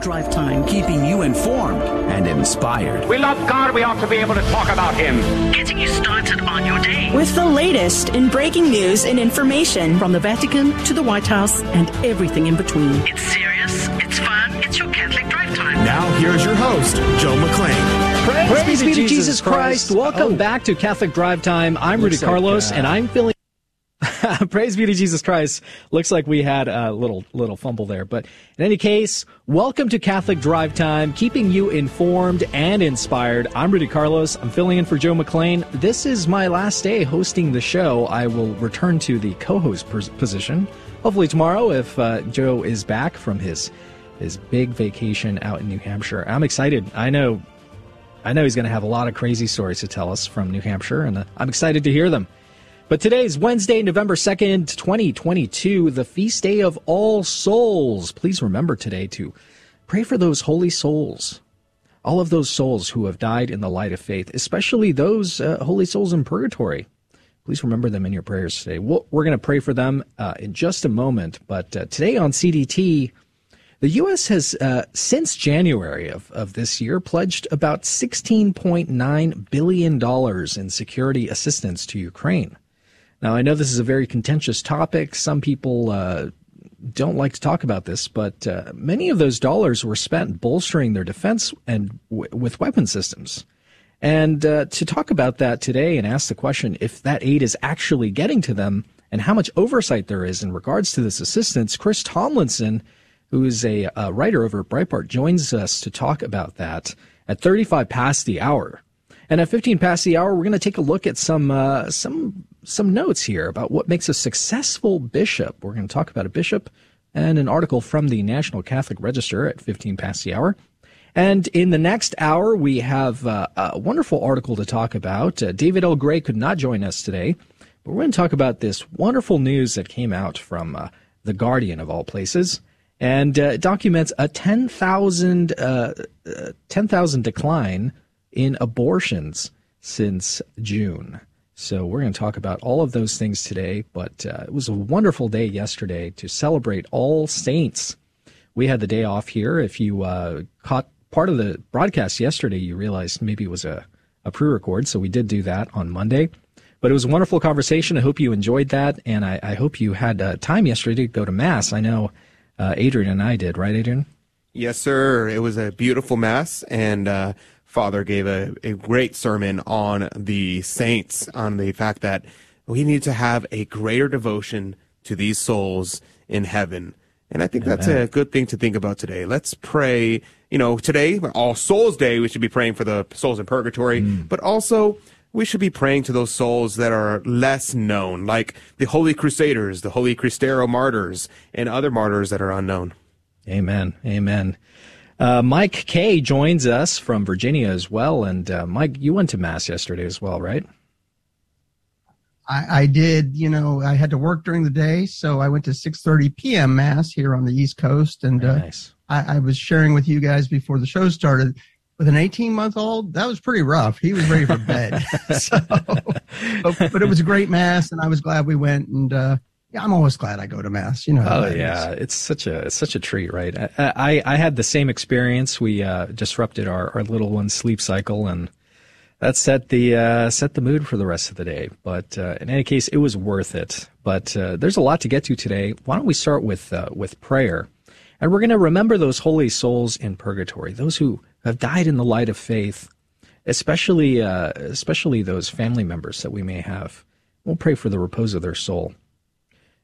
Drive time, keeping you informed and inspired. We love God, we ought to be able to talk about Him. Getting you started on your day. With the latest in breaking news and information from the Vatican to the White House and everything in between. It's serious, it's fun, it's your Catholic Drive Time. Now, here's your host, Joe McClain. Praise, Praise be to Jesus, Jesus Christ. Christ. Welcome oh. back to Catholic Drive Time. I'm Rudy Carlos, like, uh, and I'm feeling. Praise be to Jesus Christ. Looks like we had a little little fumble there, but in any case, welcome to Catholic Drive Time, keeping you informed and inspired. I'm Rudy Carlos. I'm filling in for Joe McClain. This is my last day hosting the show. I will return to the co-host position hopefully tomorrow if uh, Joe is back from his his big vacation out in New Hampshire. I'm excited. I know I know he's going to have a lot of crazy stories to tell us from New Hampshire, and uh, I'm excited to hear them. But today is Wednesday, November 2nd, 2022, the feast day of all souls. Please remember today to pray for those holy souls, all of those souls who have died in the light of faith, especially those uh, holy souls in purgatory. Please remember them in your prayers today. we we are going to pray for them uh, in just a moment. But uh, today on CDT, the U.S. has, uh, since January of, of this year, pledged about $16.9 billion in security assistance to Ukraine. Now, I know this is a very contentious topic. Some people uh, don't like to talk about this, but uh, many of those dollars were spent bolstering their defense and w- with weapon systems. And uh, to talk about that today and ask the question if that aid is actually getting to them and how much oversight there is in regards to this assistance, Chris Tomlinson, who is a, a writer over at Breitbart, joins us to talk about that at 35 past the hour. And at 15 past the hour, we're going to take a look at some uh, some some notes here about what makes a successful bishop. We're going to talk about a bishop and an article from the National Catholic Register at 15 past the hour. And in the next hour, we have uh, a wonderful article to talk about. Uh, David L. Gray could not join us today, but we're going to talk about this wonderful news that came out from uh, The Guardian, of all places. And uh, documents a 10,000 uh, 10, decline in abortions since June. So we're going to talk about all of those things today. But uh, it was a wonderful day yesterday to celebrate All Saints. We had the day off here. If you uh, caught part of the broadcast yesterday, you realized maybe it was a, a pre-record. So we did do that on Monday. But it was a wonderful conversation. I hope you enjoyed that, and I, I hope you had uh, time yesterday to go to mass. I know uh, Adrian and I did, right, Adrian? Yes, sir. It was a beautiful mass, and uh, Father gave a, a great sermon on the saints, on the fact that we need to have a greater devotion to these souls in heaven. And I think Amen. that's a good thing to think about today. Let's pray. You know, today, All Souls Day, we should be praying for the souls in purgatory, mm. but also we should be praying to those souls that are less known, like the Holy Crusaders, the Holy Cristero martyrs, and other martyrs that are unknown. Amen. Amen. Uh, Mike Kay joins us from Virginia as well. And uh, Mike, you went to Mass yesterday as well, right? I, I, did. You know, I had to work during the day, so I went to 6:30 p.m. Mass here on the East Coast, and uh, nice. I, I, was sharing with you guys before the show started. With an 18 month old, that was pretty rough. He was ready for bed. so, but, but, it was a great mass, and I was glad we went. And uh, yeah, I'm always glad I go to mass. You know. Oh yeah, is. it's such a it's such a treat, right? I I, I had the same experience. We uh, disrupted our, our little one's sleep cycle, and that set the uh, set the mood for the rest of the day. But uh, in any case, it was worth it. But uh, there's a lot to get to today. Why don't we start with uh, with prayer? And we're going to remember those holy souls in purgatory, those who have died in the light of faith, especially uh, especially those family members that we may have. We'll pray for the repose of their soul.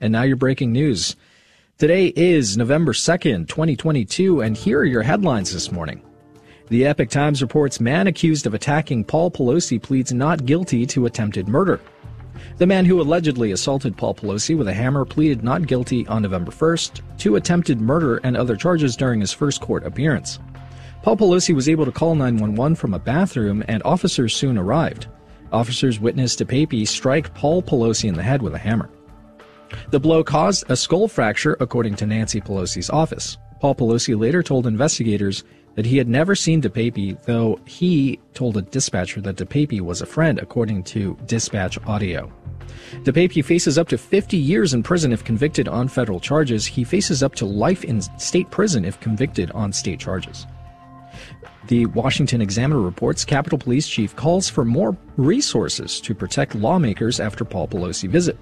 And now your breaking news. Today is November 2nd, 2022, and here are your headlines this morning. The Epoch Times reports man accused of attacking Paul Pelosi pleads not guilty to attempted murder. The man who allegedly assaulted Paul Pelosi with a hammer pleaded not guilty on November 1st to attempted murder and other charges during his first court appearance. Paul Pelosi was able to call 911 from a bathroom, and officers soon arrived. Officers witnessed a DePape strike Paul Pelosi in the head with a hammer. The blow caused a skull fracture, according to Nancy Pelosi's office. Paul Pelosi later told investigators that he had never seen DePape, though he told a dispatcher that DePape was a friend, according to dispatch audio. DePape faces up to 50 years in prison if convicted on federal charges. He faces up to life in state prison if convicted on state charges. The Washington Examiner reports Capitol Police Chief calls for more resources to protect lawmakers after Paul Pelosi visit.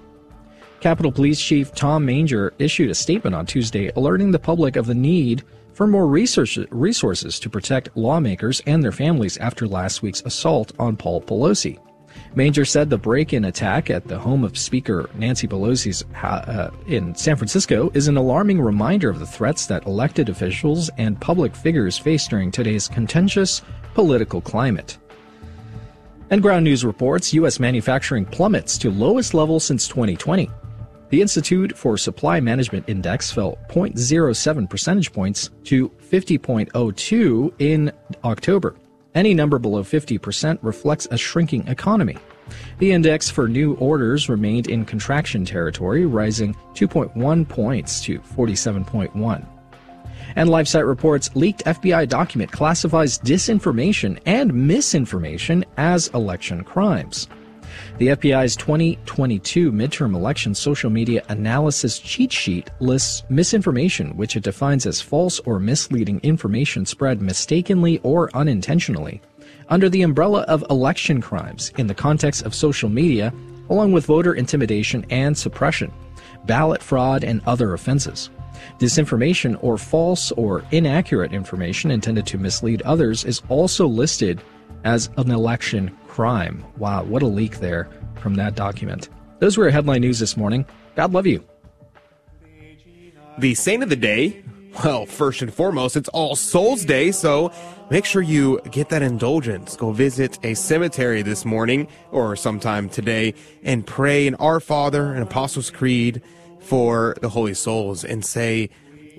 Capitol Police Chief Tom Manger issued a statement on Tuesday alerting the public of the need for more research, resources to protect lawmakers and their families after last week's assault on Paul Pelosi. Manger said the break-in attack at the home of Speaker Nancy Pelosi's uh, in San Francisco is an alarming reminder of the threats that elected officials and public figures face during today's contentious political climate. And Ground News reports U.S. manufacturing plummets to lowest level since 2020. The Institute for Supply Management Index fell 0.07 percentage points to 50.02 in October. Any number below 50% reflects a shrinking economy. The index for new orders remained in contraction territory, rising 2.1 points to 47.1. And LifeSite reports leaked FBI document classifies disinformation and misinformation as election crimes. The FBI's 2022 midterm election social media analysis cheat sheet lists misinformation, which it defines as false or misleading information spread mistakenly or unintentionally, under the umbrella of election crimes in the context of social media, along with voter intimidation and suppression, ballot fraud, and other offenses. Disinformation or false or inaccurate information intended to mislead others is also listed as an election crime. Wow, what a leak there from that document. Those were headline news this morning. God love you. The saint of the day, well, first and foremost, it's All Souls Day, so make sure you get that indulgence. Go visit a cemetery this morning or sometime today and pray in Our Father and Apostles' Creed for the holy souls and say,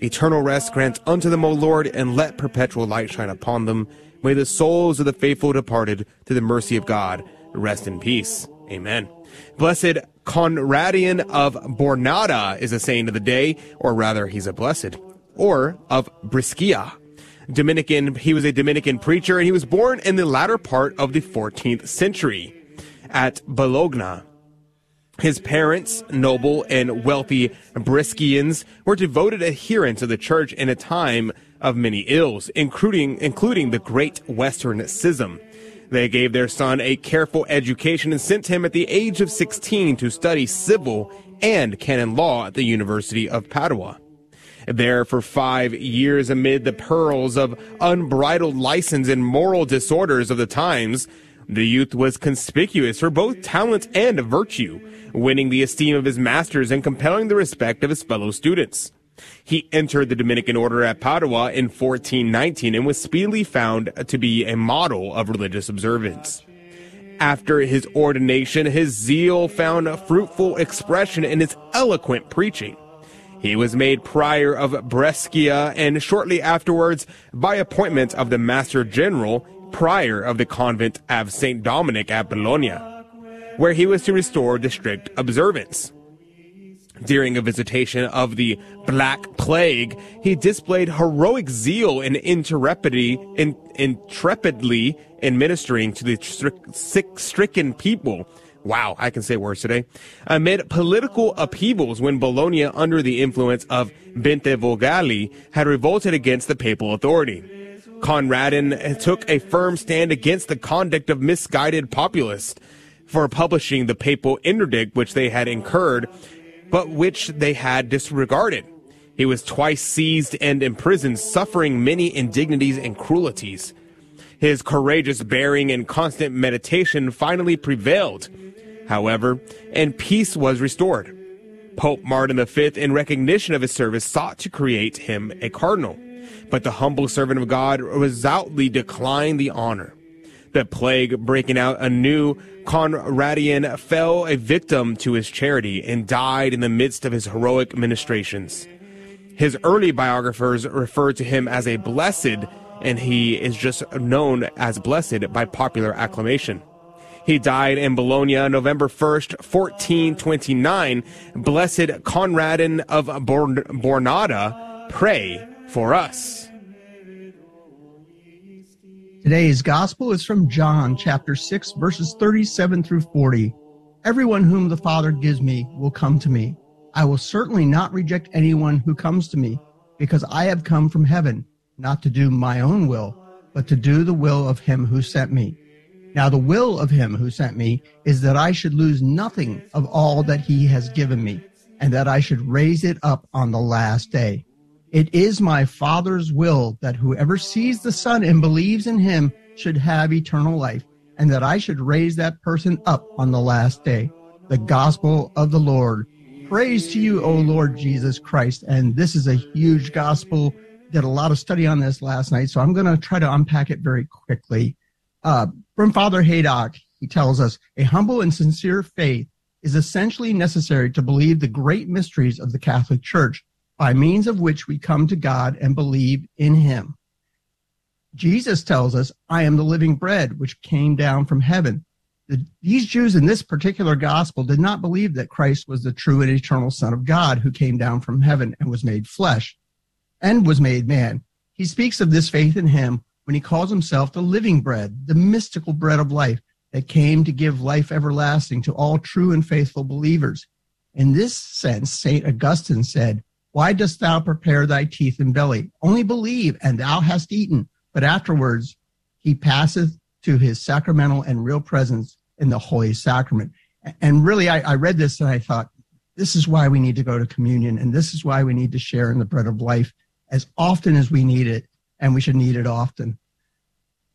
Eternal rest grant unto them, O Lord, and let perpetual light shine upon them. May the souls of the faithful departed to the mercy of God rest in peace. Amen. Blessed Conradin of Bornada is a saint of the day, or rather, he's a blessed, or of Brescia. Dominican, he was a Dominican preacher and he was born in the latter part of the 14th century at Bologna. His parents, noble and wealthy Brescians, were devoted adherents of the church in a time of many ills, including, including the Great Western Schism. They gave their son a careful education and sent him at the age of 16 to study civil and canon law at the University of Padua. There for five years amid the pearls of unbridled license and moral disorders of the times, the youth was conspicuous for both talent and virtue, winning the esteem of his masters and compelling the respect of his fellow students. He entered the Dominican order at Padua in 1419 and was speedily found to be a model of religious observance. After his ordination, his zeal found fruitful expression in his eloquent preaching. He was made prior of Brescia and shortly afterwards, by appointment of the Master General, prior of the convent of St. Dominic at Bologna, where he was to restore the strict observance. During a visitation of the Black Plague, he displayed heroic zeal and intrepidity, in, intrepidly administering to the sick stricken people. Wow, I can say words today. Amid political upheavals when Bologna, under the influence of Bentivogli, had revolted against the papal authority. Conradin took a firm stand against the conduct of misguided populists for publishing the papal interdict which they had incurred but which they had disregarded. He was twice seized and imprisoned, suffering many indignities and cruelties. His courageous bearing and constant meditation finally prevailed, however, and peace was restored. Pope Martin V, in recognition of his service, sought to create him a cardinal, but the humble servant of God resolutely declined the honor. The plague breaking out anew, Conradin fell a victim to his charity and died in the midst of his heroic ministrations. His early biographers referred to him as a blessed, and he is just known as blessed by popular acclamation. He died in Bologna November 1st, 1429. Blessed Conradin of Bornada, pray for us. Today's gospel is from John chapter 6, verses 37 through 40. Everyone whom the Father gives me will come to me. I will certainly not reject anyone who comes to me, because I have come from heaven, not to do my own will, but to do the will of him who sent me. Now the will of him who sent me is that I should lose nothing of all that he has given me, and that I should raise it up on the last day. It is my Father's will that whoever sees the Son and believes in him should have eternal life, and that I should raise that person up on the last day. The gospel of the Lord. Praise to you, O Lord Jesus Christ. And this is a huge gospel. Did a lot of study on this last night, so I'm going to try to unpack it very quickly. Uh, from Father Haydock, he tells us a humble and sincere faith is essentially necessary to believe the great mysteries of the Catholic Church by means of which we come to God and believe in him. Jesus tells us, I am the living bread which came down from heaven. The, these Jews in this particular gospel did not believe that Christ was the true and eternal Son of God who came down from heaven and was made flesh and was made man. He speaks of this faith in him when he calls himself the living bread, the mystical bread of life that came to give life everlasting to all true and faithful believers. In this sense, St. Augustine said, why dost thou prepare thy teeth and belly? Only believe, and thou hast eaten. But afterwards he passeth to his sacramental and real presence in the Holy Sacrament. And really, I, I read this and I thought, this is why we need to go to communion, and this is why we need to share in the bread of life as often as we need it, and we should need it often.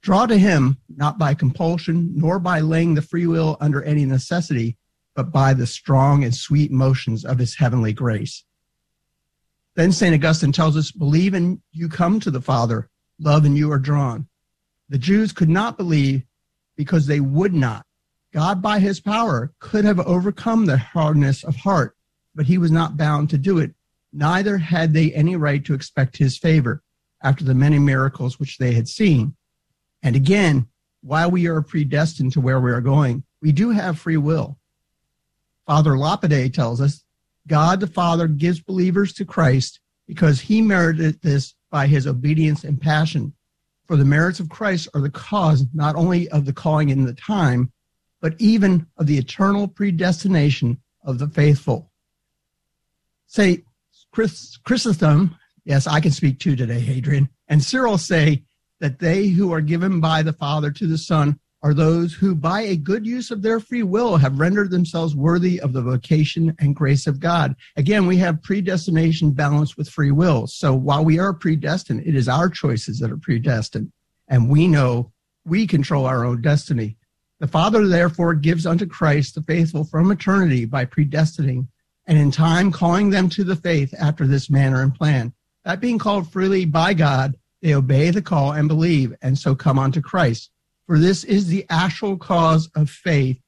Draw to him not by compulsion, nor by laying the free will under any necessity, but by the strong and sweet motions of his heavenly grace. Then St. Augustine tells us, believe and you come to the Father, love and you are drawn. The Jews could not believe because they would not. God, by his power, could have overcome the hardness of heart, but he was not bound to do it. Neither had they any right to expect his favor after the many miracles which they had seen. And again, while we are predestined to where we are going, we do have free will. Father Lapide tells us God the Father gives believers to Christ because he merited this by his obedience and passion. For the merits of Christ are the cause not only of the calling in the time, but even of the eternal predestination of the faithful. Say, Chris, Chrysostom, yes, I can speak too today, Hadrian, and Cyril say that they who are given by the Father to the Son are those who, by a good use of their free will, have rendered themselves worthy of the vocation and grace of God. Again, we have predestination balanced with free will. So while we are predestined, it is our choices that are predestined. And we know we control our own destiny. The Father, therefore, gives unto Christ the faithful from eternity by predestining and in time calling them to the faith after this manner and plan. That being called freely by God, they obey the call and believe, and so come unto Christ for this is the actual cause of faith,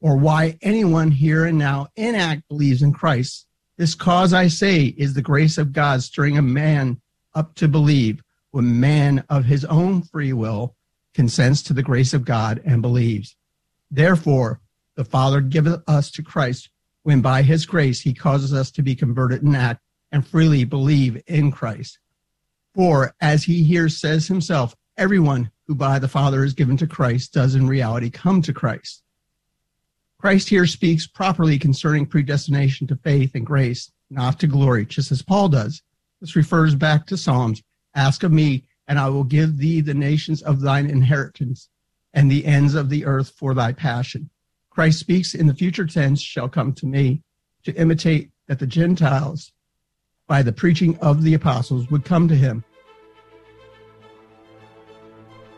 or why anyone here and now in act believes in Christ. This cause, I say, is the grace of God stirring a man up to believe when man of his own free will consents to the grace of God and believes. Therefore, the Father giveth us to Christ when by his grace he causes us to be converted in act and freely believe in Christ. For as he here says himself, everyone who by the Father is given to Christ does in reality come to Christ. Christ here speaks properly concerning predestination to faith and grace, not to glory, just as Paul does. This refers back to Psalms. Ask of me, and I will give thee the nations of thine inheritance and the ends of the earth for thy passion. Christ speaks in the future tense shall come to me to imitate that the Gentiles, by the preaching of the apostles, would come to him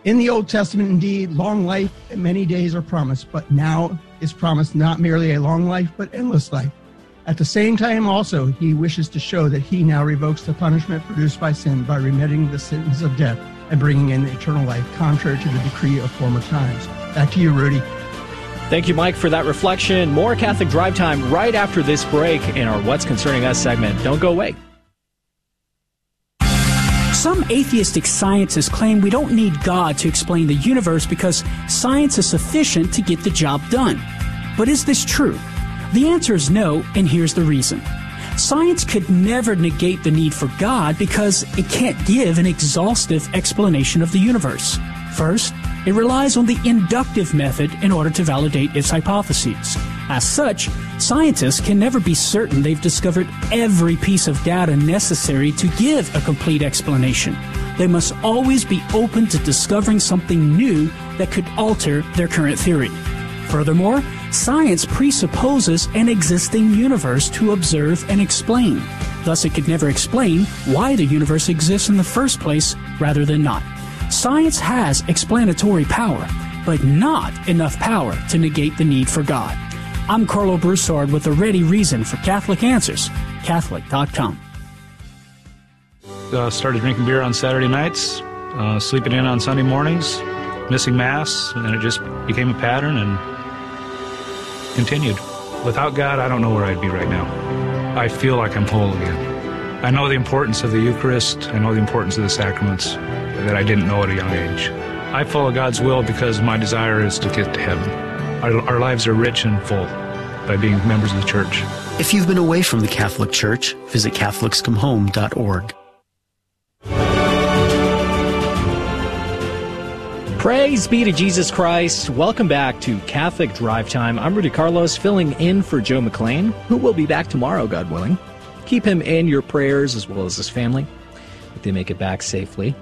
in the Old Testament, indeed, long life and many days are promised, but now is promised not merely a long life, but endless life. At the same time, also, he wishes to show that he now revokes the punishment produced by sin by remitting the sentence of death and bringing in eternal life, contrary to the decree of former times. Back to you, Rudy. Thank you, Mike, for that reflection. More Catholic Drive Time right after this break in our What's Concerning Us segment. Don't go away. Some atheistic scientists claim we don't need God to explain the universe because science is sufficient to get the job done. But is this true? The answer is no, and here's the reason. Science could never negate the need for God because it can't give an exhaustive explanation of the universe. First, it relies on the inductive method in order to validate its hypotheses. As such, scientists can never be certain they've discovered every piece of data necessary to give a complete explanation. They must always be open to discovering something new that could alter their current theory. Furthermore, science presupposes an existing universe to observe and explain. Thus, it could never explain why the universe exists in the first place rather than not. Science has explanatory power, but not enough power to negate the need for God. I'm Karlo Broussard with a ready reason for Catholic Answers, Catholic.com. Uh, started drinking beer on Saturday nights, uh, sleeping in on Sunday mornings, missing Mass, and it just became a pattern and continued. Without God, I don't know where I'd be right now. I feel like I'm whole again. I know the importance of the Eucharist, I know the importance of the sacraments that I didn't know at a young age. I follow God's will because my desire is to get to heaven. Our, our lives are rich and full by being members of the church. If you've been away from the Catholic Church, visit CatholicsComeHome.org. Praise be to Jesus Christ. Welcome back to Catholic Drive Time. I'm Rudy Carlos, filling in for Joe McClain, who will be back tomorrow, God willing. Keep him in your prayers as well as his family. If they make it back safely.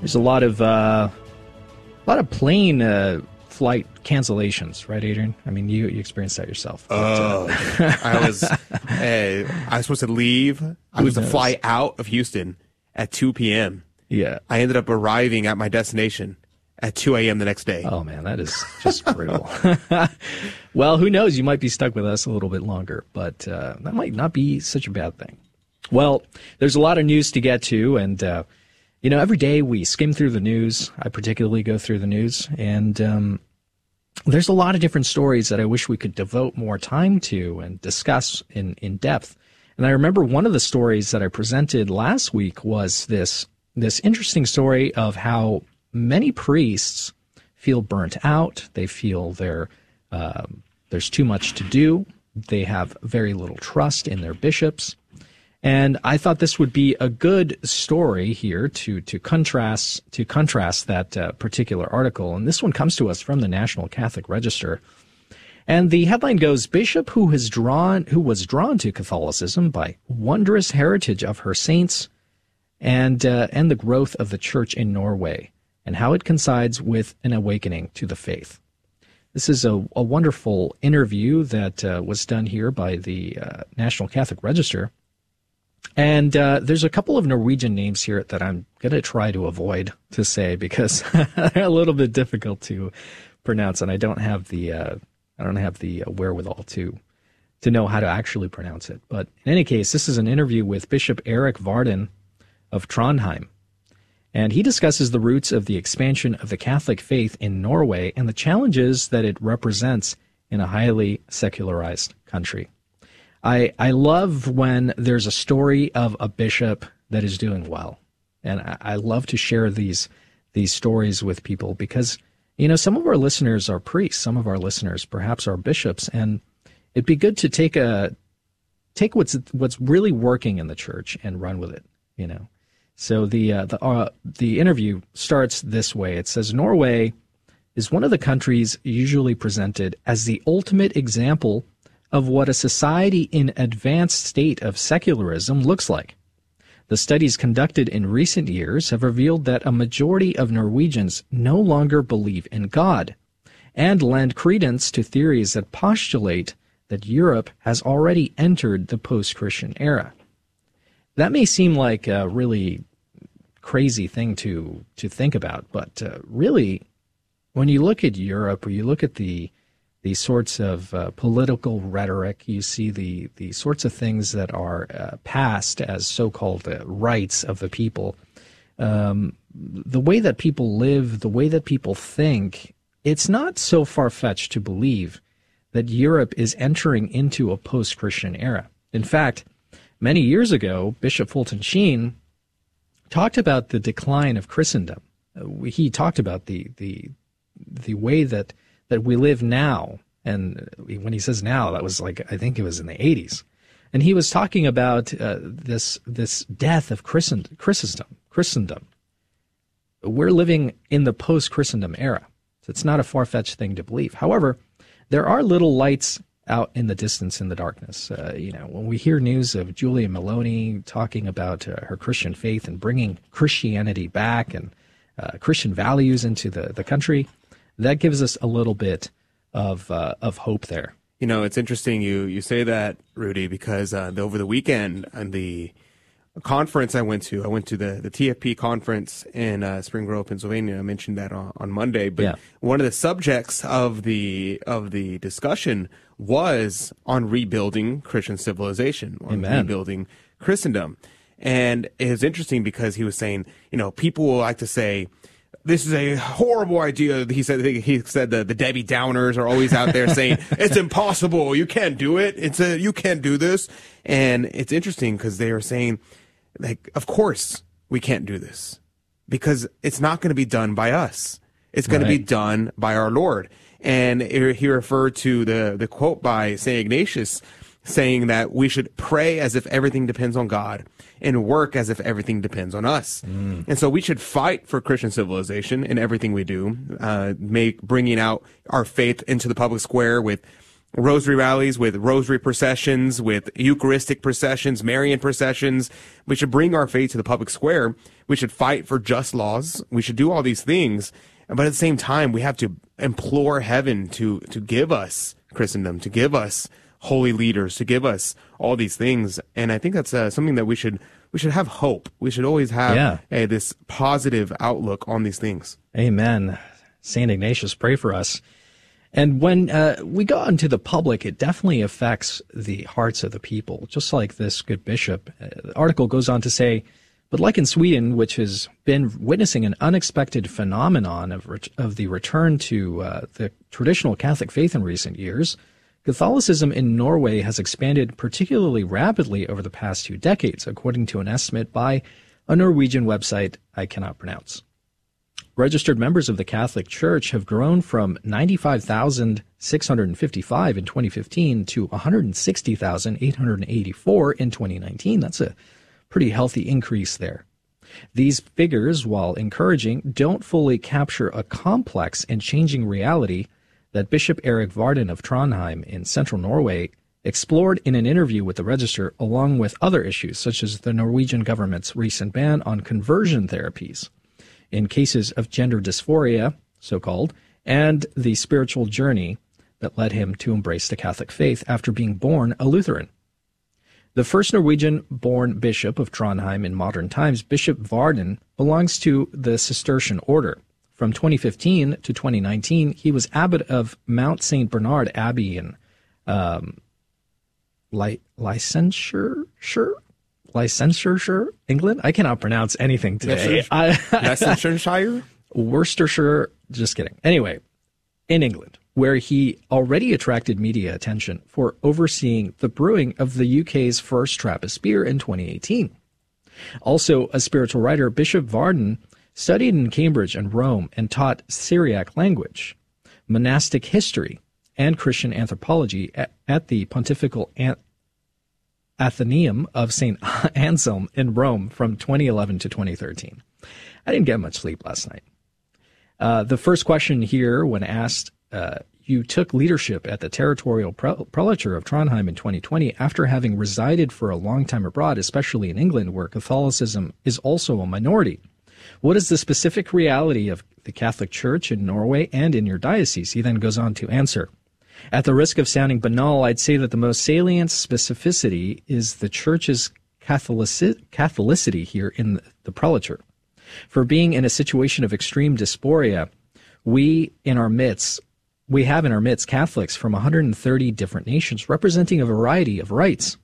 There's a lot of uh, a lot of plane uh, flight cancellations, right, Adrian? I mean, you you experienced that yourself. Oh, uh, I was I was supposed to leave. I was to fly out of Houston at 2 p.m. Yeah, I ended up arriving at my destination at 2 a.m. the next day. Oh man, that is just brutal. well, who knows? You might be stuck with us a little bit longer, but uh, that might not be such a bad thing. Well, there's a lot of news to get to, and uh, you know, every day we skim through the news. I particularly go through the news, and um, there's a lot of different stories that I wish we could devote more time to and discuss in in depth. And I remember one of the stories that I presented last week was this this interesting story of how many priests feel burnt out. They feel there uh, there's too much to do. They have very little trust in their bishops. And I thought this would be a good story here to to contrast to contrast that uh, particular article. And this one comes to us from the National Catholic Register. And the headline goes: Bishop who has drawn who was drawn to Catholicism by wondrous heritage of her saints, and uh, and the growth of the Church in Norway, and how it coincides with an awakening to the faith. This is a, a wonderful interview that uh, was done here by the uh, National Catholic Register. And uh, there's a couple of Norwegian names here that I'm going to try to avoid to say because they're a little bit difficult to pronounce, and I don't have the uh, I don't have the uh, wherewithal to to know how to actually pronounce it. But in any case, this is an interview with Bishop Erik Varden of Trondheim, and he discusses the roots of the expansion of the Catholic faith in Norway and the challenges that it represents in a highly secularized country. I I love when there's a story of a bishop that is doing well, and I, I love to share these these stories with people because you know some of our listeners are priests, some of our listeners perhaps are bishops, and it'd be good to take a take what's what's really working in the church and run with it. You know, so the uh, the uh, the interview starts this way. It says Norway is one of the countries usually presented as the ultimate example of what a society in advanced state of secularism looks like. The studies conducted in recent years have revealed that a majority of Norwegians no longer believe in God and lend credence to theories that postulate that Europe has already entered the post-Christian era. That may seem like a really crazy thing to to think about, but uh, really, when you look at Europe or you look at the the sorts of uh, political rhetoric, you see the, the sorts of things that are uh, passed as so called uh, rights of the people, um, the way that people live, the way that people think, it's not so far fetched to believe that Europe is entering into a post Christian era. In fact, many years ago, Bishop Fulton Sheen talked about the decline of Christendom. Uh, he talked about the, the, the way that that we live now. And when he says now, that was like I think it was in the 80s, and he was talking about uh, this this death of Christendom. Christendom. We're living in the post Christendom era, so it's not a far fetched thing to believe. However, there are little lights out in the distance in the darkness. Uh, you know, when we hear news of Giorgia Meloni talking about uh, her Christian faith and bringing Christianity back and uh, Christian values into the, the country, that gives us a little bit of uh, of hope there. You know, it's interesting you you say that, Rudy, because uh, over the weekend and the conference I went to, I went to the, the TFP conference in uh, Spring Grove, Pennsylvania. I mentioned that on, on Monday, but yeah. one of the subjects of the of the discussion was on rebuilding Christian civilization, on Amen. rebuilding Christendom. And it was interesting because he was saying, you know, people will like to say, this is a horrible idea. He said he said the, the Debbie Downers are always out there saying it's impossible. You can't do it. It's a you can't do this. And it's interesting because they are saying like of course we can't do this because it's not going to be done by us. It's going right. to be done by our Lord. And he referred to the the quote by Saint Ignatius saying that we should pray as if everything depends on God and work as if everything depends on us. Mm. And so we should fight for Christian civilization in everything we do, uh, make bringing out our faith into the public square with rosary rallies, with rosary processions, with Eucharistic processions, Marian processions. We should bring our faith to the public square. We should fight for just laws. We should do all these things. But at the same time, we have to implore heaven to, to give us Christendom, to give us holy leaders to give us all these things. And I think that's uh, something that we should we should have hope. We should always have yeah. a, this positive outlook on these things. Amen. Saint Ignatius, pray for us. And when uh, we go out into the public, it definitely affects the hearts of the people, just like this good bishop. Uh, the article goes on to say, but like in Sweden, which has been witnessing an unexpected phenomenon of, of the return to uh, the traditional Catholic faith in recent years, Catholicism in Norway has expanded particularly rapidly over the past two decades, according to an estimate by a Norwegian website I cannot pronounce. Registered members of the Catholic Church have grown from 95,655 in 2015 to 160,884 in 2019. That's a pretty healthy increase there. These figures, while encouraging, don't fully capture a complex and changing reality that Bishop Erik Varden of Trondheim in central Norway explored in an interview with the Register, along with other issues such as the Norwegian government's recent ban on conversion therapies in cases of gender dysphoria, so called, and the spiritual journey that led him to embrace the Catholic faith after being born a Lutheran. The first Norwegian born bishop of Trondheim in modern times, Bishop Varden, belongs to the Cistercian order. From 2015 to 2019, he was abbot of Mount St. Bernard Abbey in um, Li- Leicestershire, Leicestershire, England. I cannot pronounce anything today. Leicestershire? Worcestershire. Just kidding. Anyway, in England, where he already attracted media attention for overseeing the brewing of the UK's first Trappist beer in 2018. Also, a spiritual writer, Bishop Varden studied in Cambridge and Rome and taught Syriac language, monastic history, and Christian anthropology at, at the Pontifical An- Athenaeum of St. Anselm in Rome from 2011 to 2013. I didn't get much sleep last night. Uh, the first question here, when asked, uh, you took leadership at the territorial prelature of Trondheim in 2020 after having resided for a long time abroad, especially in England, where Catholicism is also a minority. What is the specific reality of the Catholic Church in Norway and in your diocese? He then goes on to answer. At the risk of sounding banal, I'd say that the most salient specificity is the Church's Catholicity here in the prelature. For being in a situation of extreme dysphoria, we in our midst we have in our midst Catholics from 130 different nations representing a variety of rites.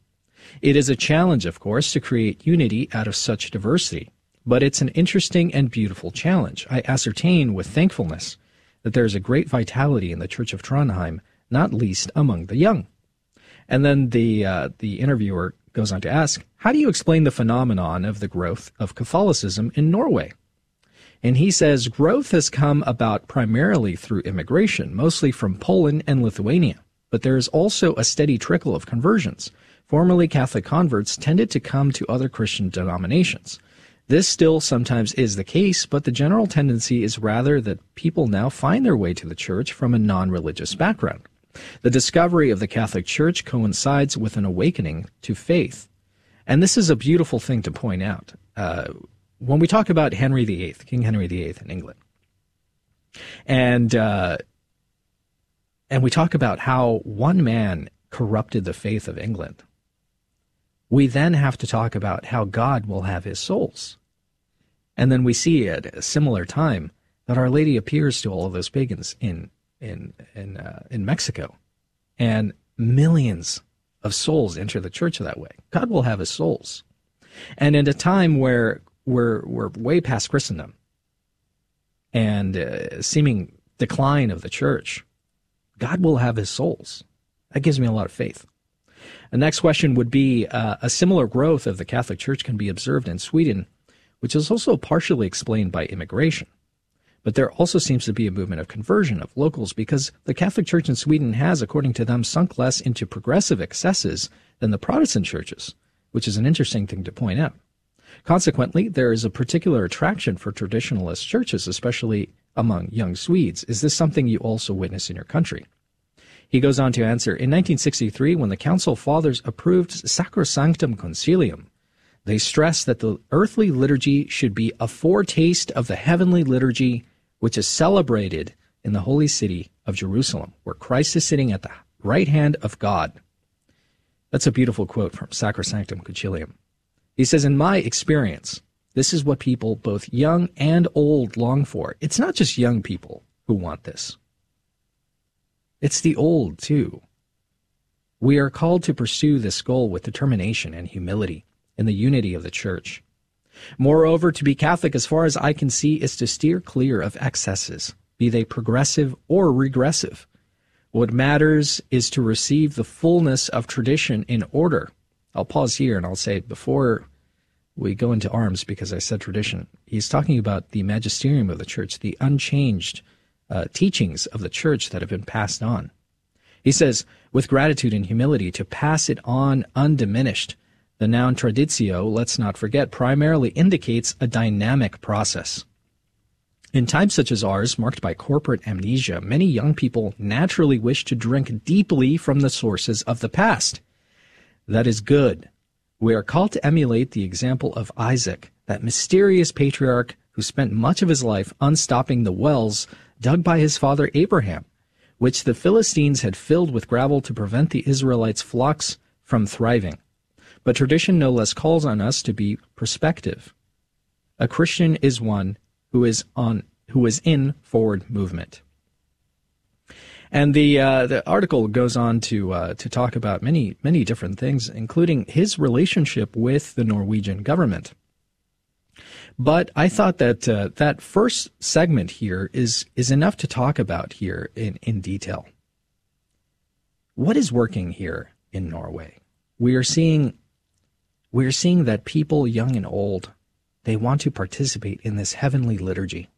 It is a challenge, of course, to create unity out of such diversity, but it's an interesting and beautiful challenge. I ascertain with thankfulness that there is a great vitality in the Church of Trondheim, not least among the young. And then the uh, the interviewer goes on to ask, "How do you explain the phenomenon of the growth of Catholicism in Norway?" And he says growth has come about primarily through immigration, mostly from Poland and Lithuania. But there is also a steady trickle of conversions. Formerly Catholic converts tended to come to other Christian denominations. This still sometimes is the case, but the general tendency is rather that people now find their way to the church from a non religious background. The discovery of the Catholic Church coincides with an awakening to faith. And this is a beautiful thing to point out. Uh, when we talk about Henry VIII, King Henry VIII in England, and uh, and we talk about how one man corrupted the faith of England, we then have to talk about how God will have his souls. And then we see at a similar time that Our Lady appears to all of those pagans in in in uh, in Mexico, and millions of souls enter the church that way. God will have his souls. And in a time where we're we're way past Christendom and uh, seeming decline of the church, God will have His souls. That gives me a lot of faith. The next question would be uh, a similar growth of the Catholic Church can be observed in Sweden, which is also partially explained by immigration. But there also seems to be a movement of conversion of locals because the Catholic Church in Sweden has, according to them, sunk less into progressive excesses than the Protestant churches, which is an interesting thing to point out. Consequently, there is a particular attraction for traditionalist churches, especially among young Swedes. Is this something you also witness in your country? He goes on to answer In 1963, when the Council Fathers approved Sacrosanctum Concilium, they stress that the earthly liturgy should be a foretaste of the heavenly liturgy which is celebrated in the holy city of Jerusalem, where Christ is sitting at the right hand of God. That's a beautiful quote from Sacrosanctum Concilium. He says, In my experience, this is what people, both young and old, long for. It's not just young people who want this, it's the old, too. We are called to pursue this goal with determination and humility in the unity of the church. Moreover, to be Catholic, as far as I can see, is to steer clear of excesses, be they progressive or regressive. What matters is to receive the fullness of tradition in order I'll pause here and I'll say before we go into arms, because I said tradition, he's talking about the magisterium of the church, the unchanged uh, teachings of the church that have been passed on. He says, with gratitude and humility, to pass it on undiminished. The noun traditio, let's not forget, primarily indicates a dynamic process. In times such as ours, marked by corporate amnesia, many young people naturally wish to drink deeply from the sources of the past that is good. We are called to emulate the example of Isaac, that mysterious patriarch who spent much of his life unstopping the wells dug by his father Abraham, which the Philistines had filled with gravel to prevent the Israelites' flocks from thriving. But tradition no less calls on us to be prospective. A Christian is one who is on who is in forward movement. And the uh, the article goes on to uh, to talk about many many different things, including his relationship with the Norwegian government. But I thought that uh, that first segment here is is enough to talk about here in, in detail. What is working here in Norway? We are seeing we are seeing that people, young and old, they want to participate in this heavenly liturgy.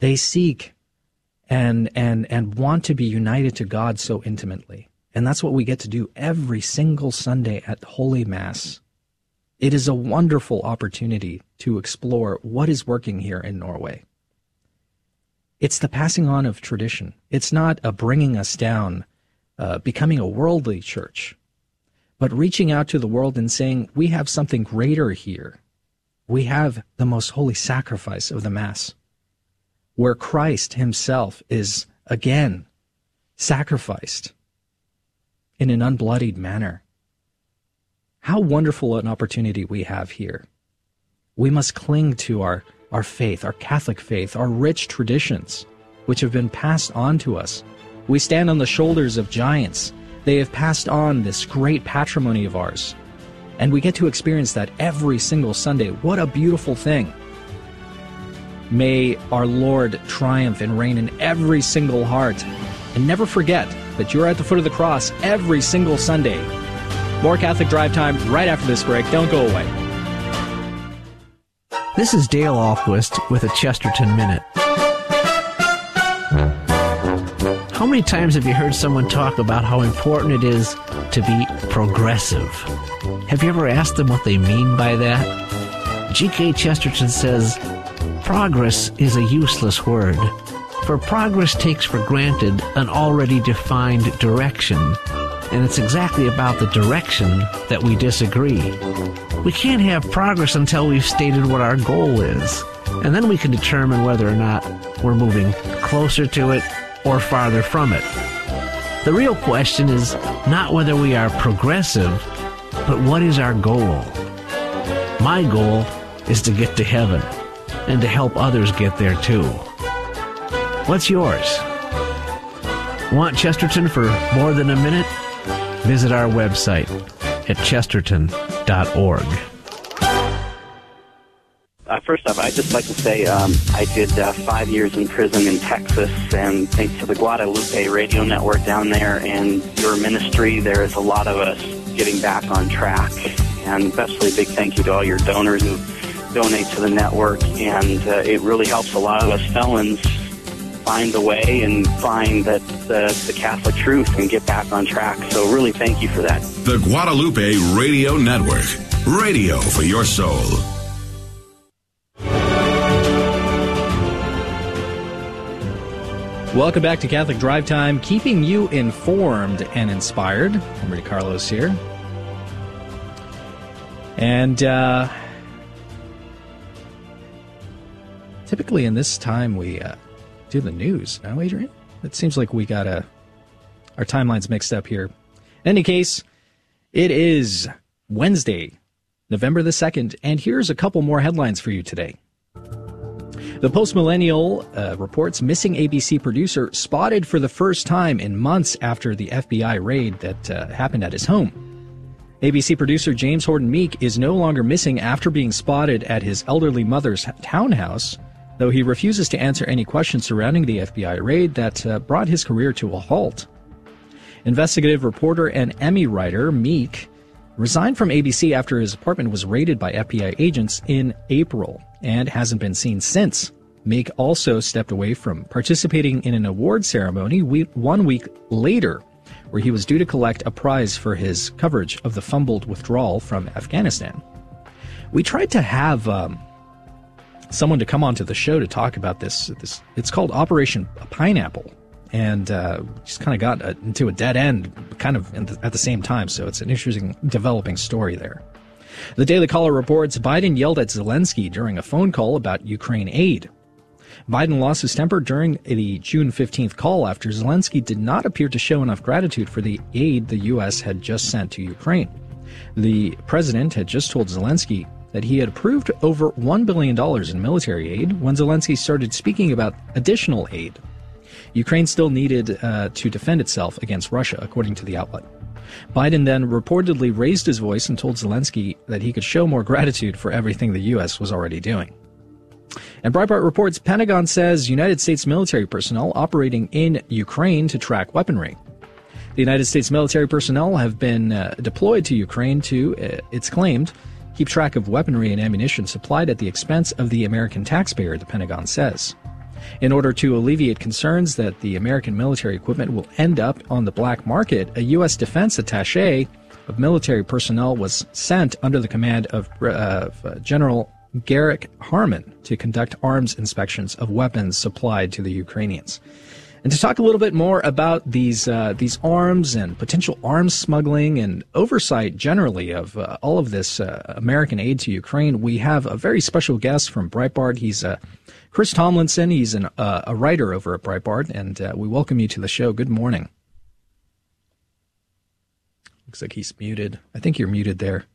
They seek and and and want to be united to God so intimately. And that's what we get to do every single Sunday at Holy Mass. It is a wonderful opportunity to explore what is working here in Norway. It's the passing on of tradition. It's not a bringing us down, uh, becoming a worldly church, but reaching out to the world and saying, we have something greater here. We have the most holy sacrifice of the Mass where Christ himself is again sacrificed in an unbloodied manner. How wonderful an opportunity we have here. We must cling to our, our faith, our Catholic faith, our rich traditions, which have been passed on to us. We stand on the shoulders of giants. They have passed on this great patrimony of ours. And we get to experience that every single Sunday. What a beautiful thing. May our Lord triumph and reign in every single heart. And never forget that you're at the foot of the cross every single Sunday. More Catholic Drive Time right after this break. Don't go away. This is Dale Ahlquist with a Chesterton Minute. How many times have you heard someone talk about how important it is to be progressive? Have you ever asked them what they mean by that? G.K. Chesterton says, Progress is a useless word, for progress takes for granted an already defined direction, and it's exactly about the direction that we disagree. We can't have progress until we've stated what our goal is, and then we can determine whether or not we're moving closer to it or farther from it. The real question is not whether we are progressive, but what is our goal? My goal is to get to heaven and to help others get there too. What's yours? Want Chesterton for more than a minute? Visit our website at chesterton.org. Uh, first off, I'd just like to say um, I did uh, five years in prison in Texas, and thanks to the Guadalupe radio network down there and your ministry, there is a lot of us getting back on track. And especially a big thank you to all your donors who donate to the network, and uh, it really helps a lot of us felons find the way and find that the, the Catholic truth and get back on track. So really thank you for that. The Guadalupe Radio Network, radio for your soul. Welcome back to Catholic Drive Time, keeping you informed and inspired. I'm Rudy Carlos here. And uh, typically in this time we uh, do the news. Now, Adrian, it seems like we got a our timelines mixed up here. In any case, it is Wednesday, November the second, and here's a couple more headlines for you today. The Post Millennial uh, reports missing ABC producer spotted for the first time in months after the FBI raid that uh, happened at his home. ABC producer James Gordon Meek is no longer missing after being spotted at his elderly mother's townhouse, though he refuses to answer any questions surrounding the FBI raid that uh, brought his career to a halt. Investigative reporter and Emmy writer Meek resigned from ABC after his apartment was raided by FBI agents in April and hasn't been seen since. Meek also stepped away from participating in an award ceremony one week later, where he was due to collect a prize for his coverage of the fumbled withdrawal from Afghanistan. We tried to have um, someone to come onto the show to talk about this. This it's called Operation Pineapple, and uh, just kind of got a, into a dead end, kind of the, at the same time. So it's an interesting developing story there. The Daily Caller reports Biden yelled at Zelensky during a phone call about Ukraine aid. Biden lost his temper during the June 15th call after Zelensky did not appear to show enough gratitude for the aid the U.S. had just sent to Ukraine. The president had just told Zelensky that he had approved over $1 billion in military aid when Zelensky started speaking about additional aid. Ukraine still needed uh, to defend itself against Russia, according to the outlet. Biden then reportedly raised his voice and told Zelensky that he could show more gratitude for everything the U.S. was already doing. And Breitbart reports Pentagon says United States military personnel operating in Ukraine to track weaponry. The United States military personnel have been uh, deployed to Ukraine to, uh, it's claimed, keep track of weaponry and ammunition supplied at the expense of the American taxpayer, the Pentagon says. In order to alleviate concerns that the American military equipment will end up on the black market, a U.S. defense attache of military personnel was sent under the command of uh, General Garrick Harmon to conduct arms inspections of weapons supplied to the Ukrainians. And to talk a little bit more about these uh, these arms and potential arms smuggling and oversight generally of uh, all of this uh, American aid to Ukraine, we have a very special guest from Breitbart. He's uh, Chris Tomlinson. He's an, uh, a writer over at Breitbart, and uh, we welcome you to the show. Good morning. Looks like he's muted. I think you're muted there.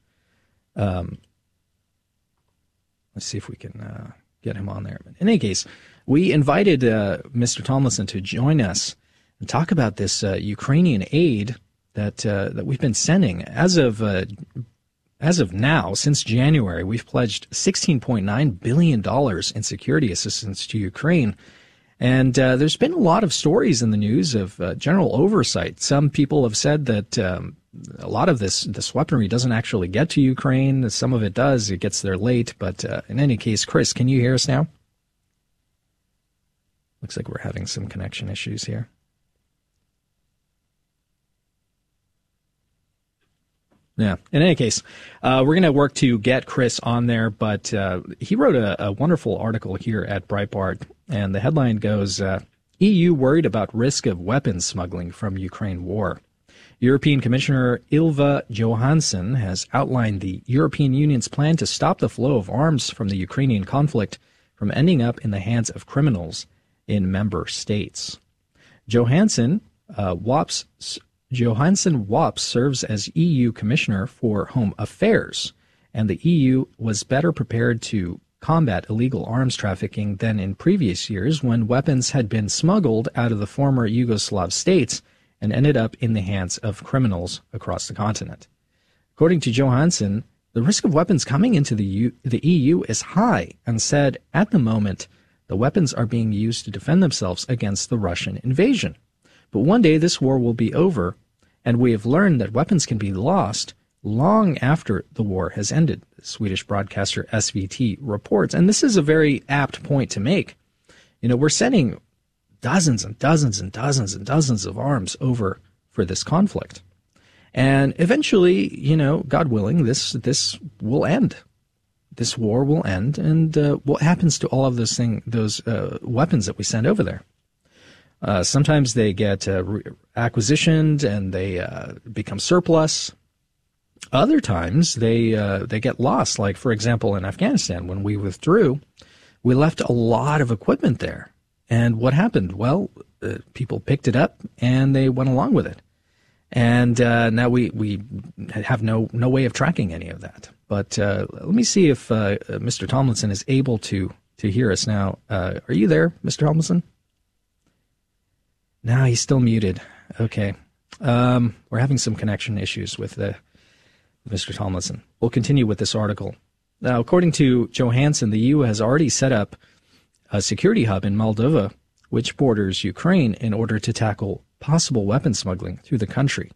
Um, let's see if we can get him on there. But in any case, we invited uh, Mr. Tomlinson to join us and talk about this uh, Ukrainian aid that uh, that we've been sending. As of uh, as of now, since January, we've pledged 16.9 billion dollars in security assistance to Ukraine. And uh, there's been a lot of stories in the news of uh, general oversight. Some people have said that um, a lot of this this weaponry doesn't actually get to Ukraine. Some of it does. It gets there late. But uh, in any case, Chris, can you hear us now? Looks like we're having some connection issues here. Yeah. In any case, uh, we're going to work to get Chris on there, but uh, he wrote a, a, wonderful article here at Breitbart, and the headline goes uh, EU worried about risk of weapons smuggling from Ukraine war. European Commissioner Ylva Johansson has outlined the European Union's plan to stop the flow of arms from the Ukrainian conflict from ending up in the hands of criminals in member states. Johansson uh, WAPS Johansson Waps serves as EU Commissioner for Home Affairs, and the EU was better prepared to combat illegal arms trafficking than in previous years when weapons had been smuggled out of the former Yugoslav states and ended up in the hands of criminals across the continent. According to Johansson, the risk of weapons coming into the, the EU is high and said at the moment the weapons are being used to defend themselves against the Russian invasion. But one day this war will be over, and we have learned that weapons can be lost long after the war has ended, Swedish broadcaster SVT reports. And this is a very apt point to make. You know, we're sending dozens and dozens and dozens and dozens of arms over for this conflict. And eventually, you know, God willing, this this will end. This war will end, and uh, what happens to all of those thing, those uh, weapons that we send over there? Uh, sometimes they get uh, re- acquisitioned and they uh, become surplus. Other times they uh, they get lost. Like for example, in Afghanistan, when we withdrew, we left a lot of equipment there. And what happened? Well, uh, people picked it up and they went along with it. And uh, now we, we have no no way of tracking any of that. But let me see if Mr. Tomlinson is able to to hear us now. are you there, Mr. Tomlinson? No, he's still muted. Okay. Um, we're having some connection issues with uh, Mr. Tomlinson. We'll continue with this article. Now, according to Johansson, the EU has already set up a security hub in Moldova, which borders Ukraine, in order to tackle possible weapon smuggling through the country,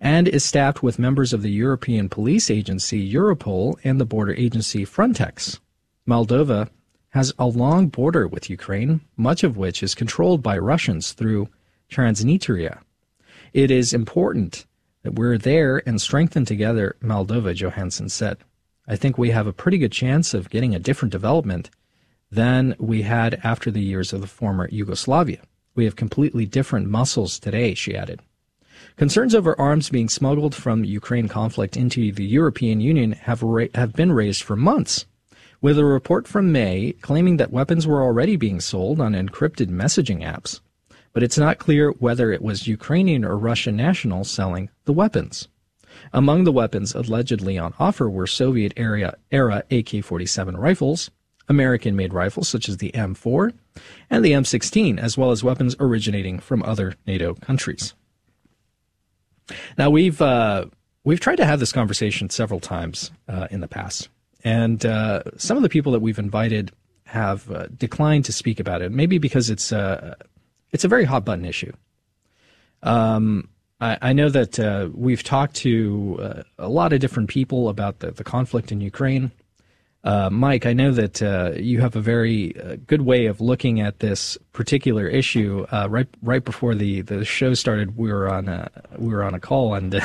and is staffed with members of the European Police Agency Europol and the border agency Frontex. Moldova has a long border with Ukraine, much of which is controlled by Russians through Transnistria. It is important that we're there and strengthen together Moldova, Johansson said. I think we have a pretty good chance of getting a different development than we had after the years of the former Yugoslavia. We have completely different muscles today, she added. Concerns over arms being smuggled from Ukraine conflict into the European Union have, ra- have been raised for months with a report from May claiming that weapons were already being sold on encrypted messaging apps. But it's not clear whether it was Ukrainian or Russian nationals selling the weapons. Among the weapons allegedly on offer were Soviet era, era AK 47 rifles, American made rifles such as the M4 and the M16, as well as weapons originating from other NATO countries. Now, we've, uh, we've tried to have this conversation several times uh, in the past. And uh, some of the people that we've invited have uh, declined to speak about it, maybe because it's uh, it's a very hot button issue. Um, I, I, know that uh, we've talked to uh, a lot of different people about the, the conflict in Ukraine. Uh, Mike, I know that uh, you have a very uh, good way of looking at this particular issue. Uh, right, right before the, the show started, we were on a we were on a call, and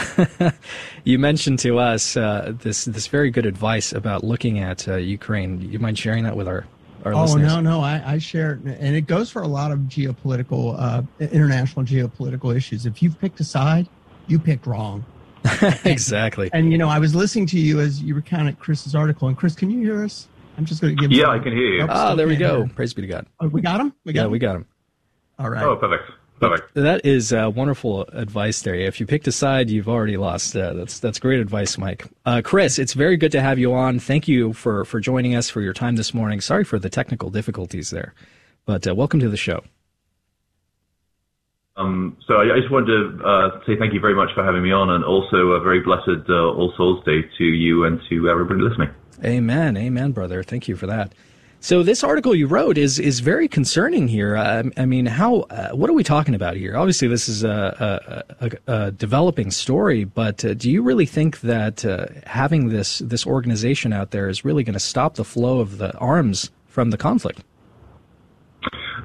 you mentioned to us uh, this this very good advice about looking at uh, Ukraine. You mind sharing that with our our oh listeners? no, no, I, I share it, and it goes for a lot of geopolitical, international geopolitical issues. If you've picked a side, you picked wrong. exactly. And, and, you know, I was listening to you as you recounted Chris's article. And Chris, can you hear us? I'm just going to give. Yeah, I can hear you. Oh, there we go. Praise be to God. Oh, we got him. We got yeah, him? we got him. All right. Oh, perfect. Perfect. That is uh, wonderful advice there. If you picked a side, you've already lost. Uh, that's that's great advice, Mike. Uh, Chris, it's very good to have you on. Thank you for for joining us for your time this morning. Sorry for the technical difficulties there, but uh, welcome to the show. Um, so I, I, just wanted to uh, say thank you very much for having me on, and also a very blessed uh, All Souls Day to you and to everybody listening. Amen, amen, brother. Thank you for that. So this article you wrote is is very concerning here. Uh, I mean, how? Uh, what are we talking about here? Obviously, this is a, a, a, a developing story, but uh, do you really think that uh, having this this organization out there is really going to stop the flow of the arms from the conflict?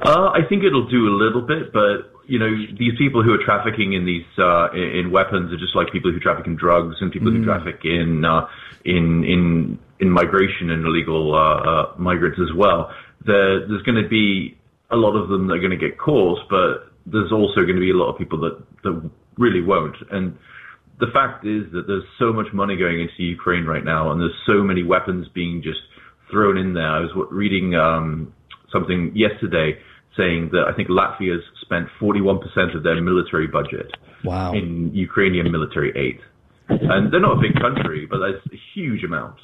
Uh, I think it'll do a little bit, but you know, these people who are trafficking in these uh, in weapons are just like people who traffic in drugs and people mm. who traffic in in in in migration and illegal uh, uh, migrants as well. There, there's going to be a lot of them that are going to get caught, but there's also going to be a lot of people that, that really won't. And the fact is that there's so much money going into Ukraine right now, and there's so many weapons being just thrown in there. I was reading um, something yesterday saying that I think Latvia's spent 41% of their military budget wow. in Ukrainian military aid. And they're not a big country, but that's a huge amount.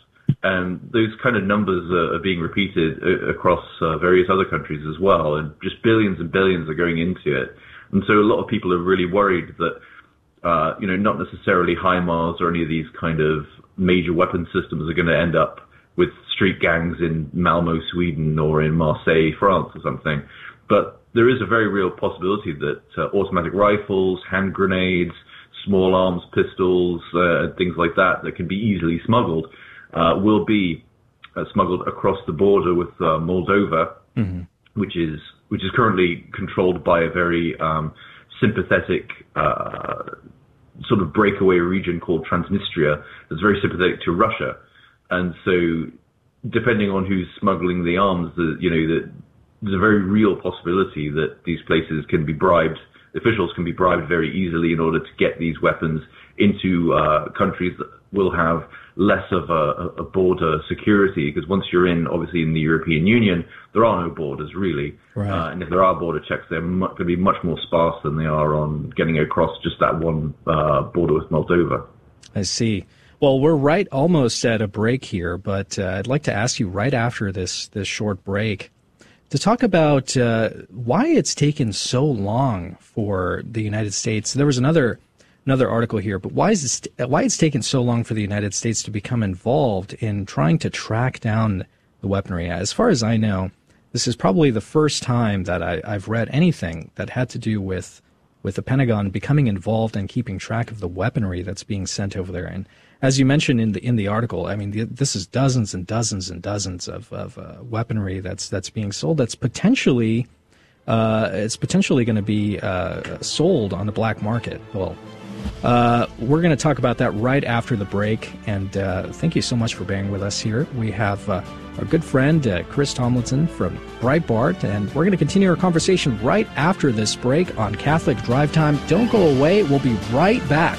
And those kind of numbers are, are being repeated uh, across uh, various other countries as well, and just billions and billions are going into it. And so a lot of people are really worried that, uh, you know, not necessarily HIMARS or any of these kind of major weapon systems are going to end up with street gangs in Malmo, Sweden, or in Marseille, France, or something. But there is a very real possibility that uh, automatic rifles, hand grenades, small arms pistols, uh, things like that, that can be easily smuggled uh, will be uh, smuggled across the border with uh, Moldova, mm-hmm. which is which is currently controlled by a very um, sympathetic uh, sort of breakaway region called Transnistria that's very sympathetic to Russia, and so depending on who's smuggling the arms, the, you know, the, there's a very real possibility that these places can be bribed. Officials can be bribed very easily in order to get these weapons into uh, countries that will have less of a, a border security because once you're in, obviously in the European Union, there are no borders really. Right. Uh, and if there are border checks, they're mu- going to be much more sparse than they are on getting across just that one uh, border with Moldova. I see. Well, we're right almost at a break here, but uh, I'd like to ask you right after this this short break to talk about uh, why it's taken so long for the United States. There was another another article here, but why is this, why it's taken so long for the United States to become involved in trying to track down the weaponry? As far as I know, this is probably the first time that I, have read anything that had to do with with the Pentagon becoming involved and keeping track of the weaponry that's being sent over there. And as you mentioned in the in the article, I mean, this is dozens and dozens and dozens of, of uh, weaponry that's that's being sold. That's potentially uh, it's potentially going to be uh, sold on the black market. Well, uh, we're going to talk about that right after the break. And uh, thank you so much for being with us here. We have uh, our good friend uh, Chris Tomlinson from Breitbart, and we're going to continue our conversation right after this break on Catholic Drive Time. Don't go away. We'll be right back.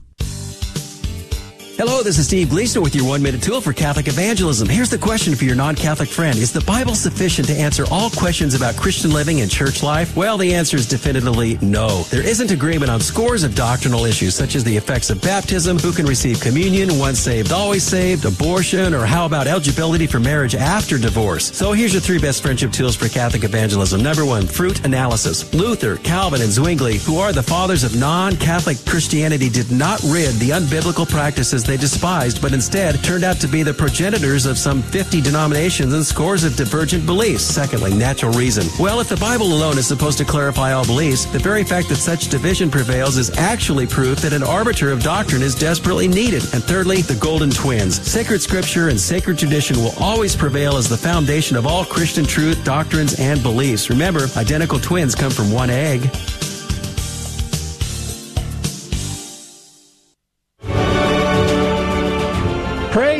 Hello, this is Steve Gleason with your one minute tool for Catholic evangelism. Here's the question for your non Catholic friend Is the Bible sufficient to answer all questions about Christian living and church life? Well, the answer is definitively no. There isn't agreement on scores of doctrinal issues, such as the effects of baptism, who can receive communion, once saved, always saved, abortion, or how about eligibility for marriage after divorce. So here's your three best friendship tools for Catholic evangelism. Number one, fruit analysis. Luther, Calvin, and Zwingli, who are the fathers of non Catholic Christianity, did not rid the unbiblical practices they despised, but instead turned out to be the progenitors of some 50 denominations and scores of divergent beliefs. Secondly, natural reason. Well, if the Bible alone is supposed to clarify all beliefs, the very fact that such division prevails is actually proof that an arbiter of doctrine is desperately needed. And thirdly, the golden twins. Sacred scripture and sacred tradition will always prevail as the foundation of all Christian truth, doctrines, and beliefs. Remember, identical twins come from one egg.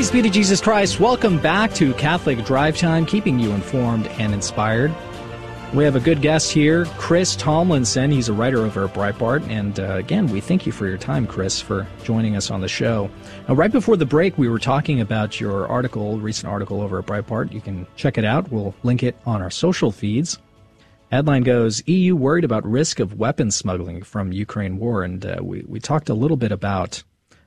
Praise be to Jesus Christ. Welcome back to Catholic Drive Time, keeping you informed and inspired. We have a good guest here, Chris Tomlinson. He's a writer over at Breitbart. And uh, again, we thank you for your time, Chris, for joining us on the show. Now, right before the break, we were talking about your article, recent article over at Breitbart. You can check it out. We'll link it on our social feeds. Headline goes EU worried about risk of weapons smuggling from Ukraine war. And uh, we, we talked a little bit about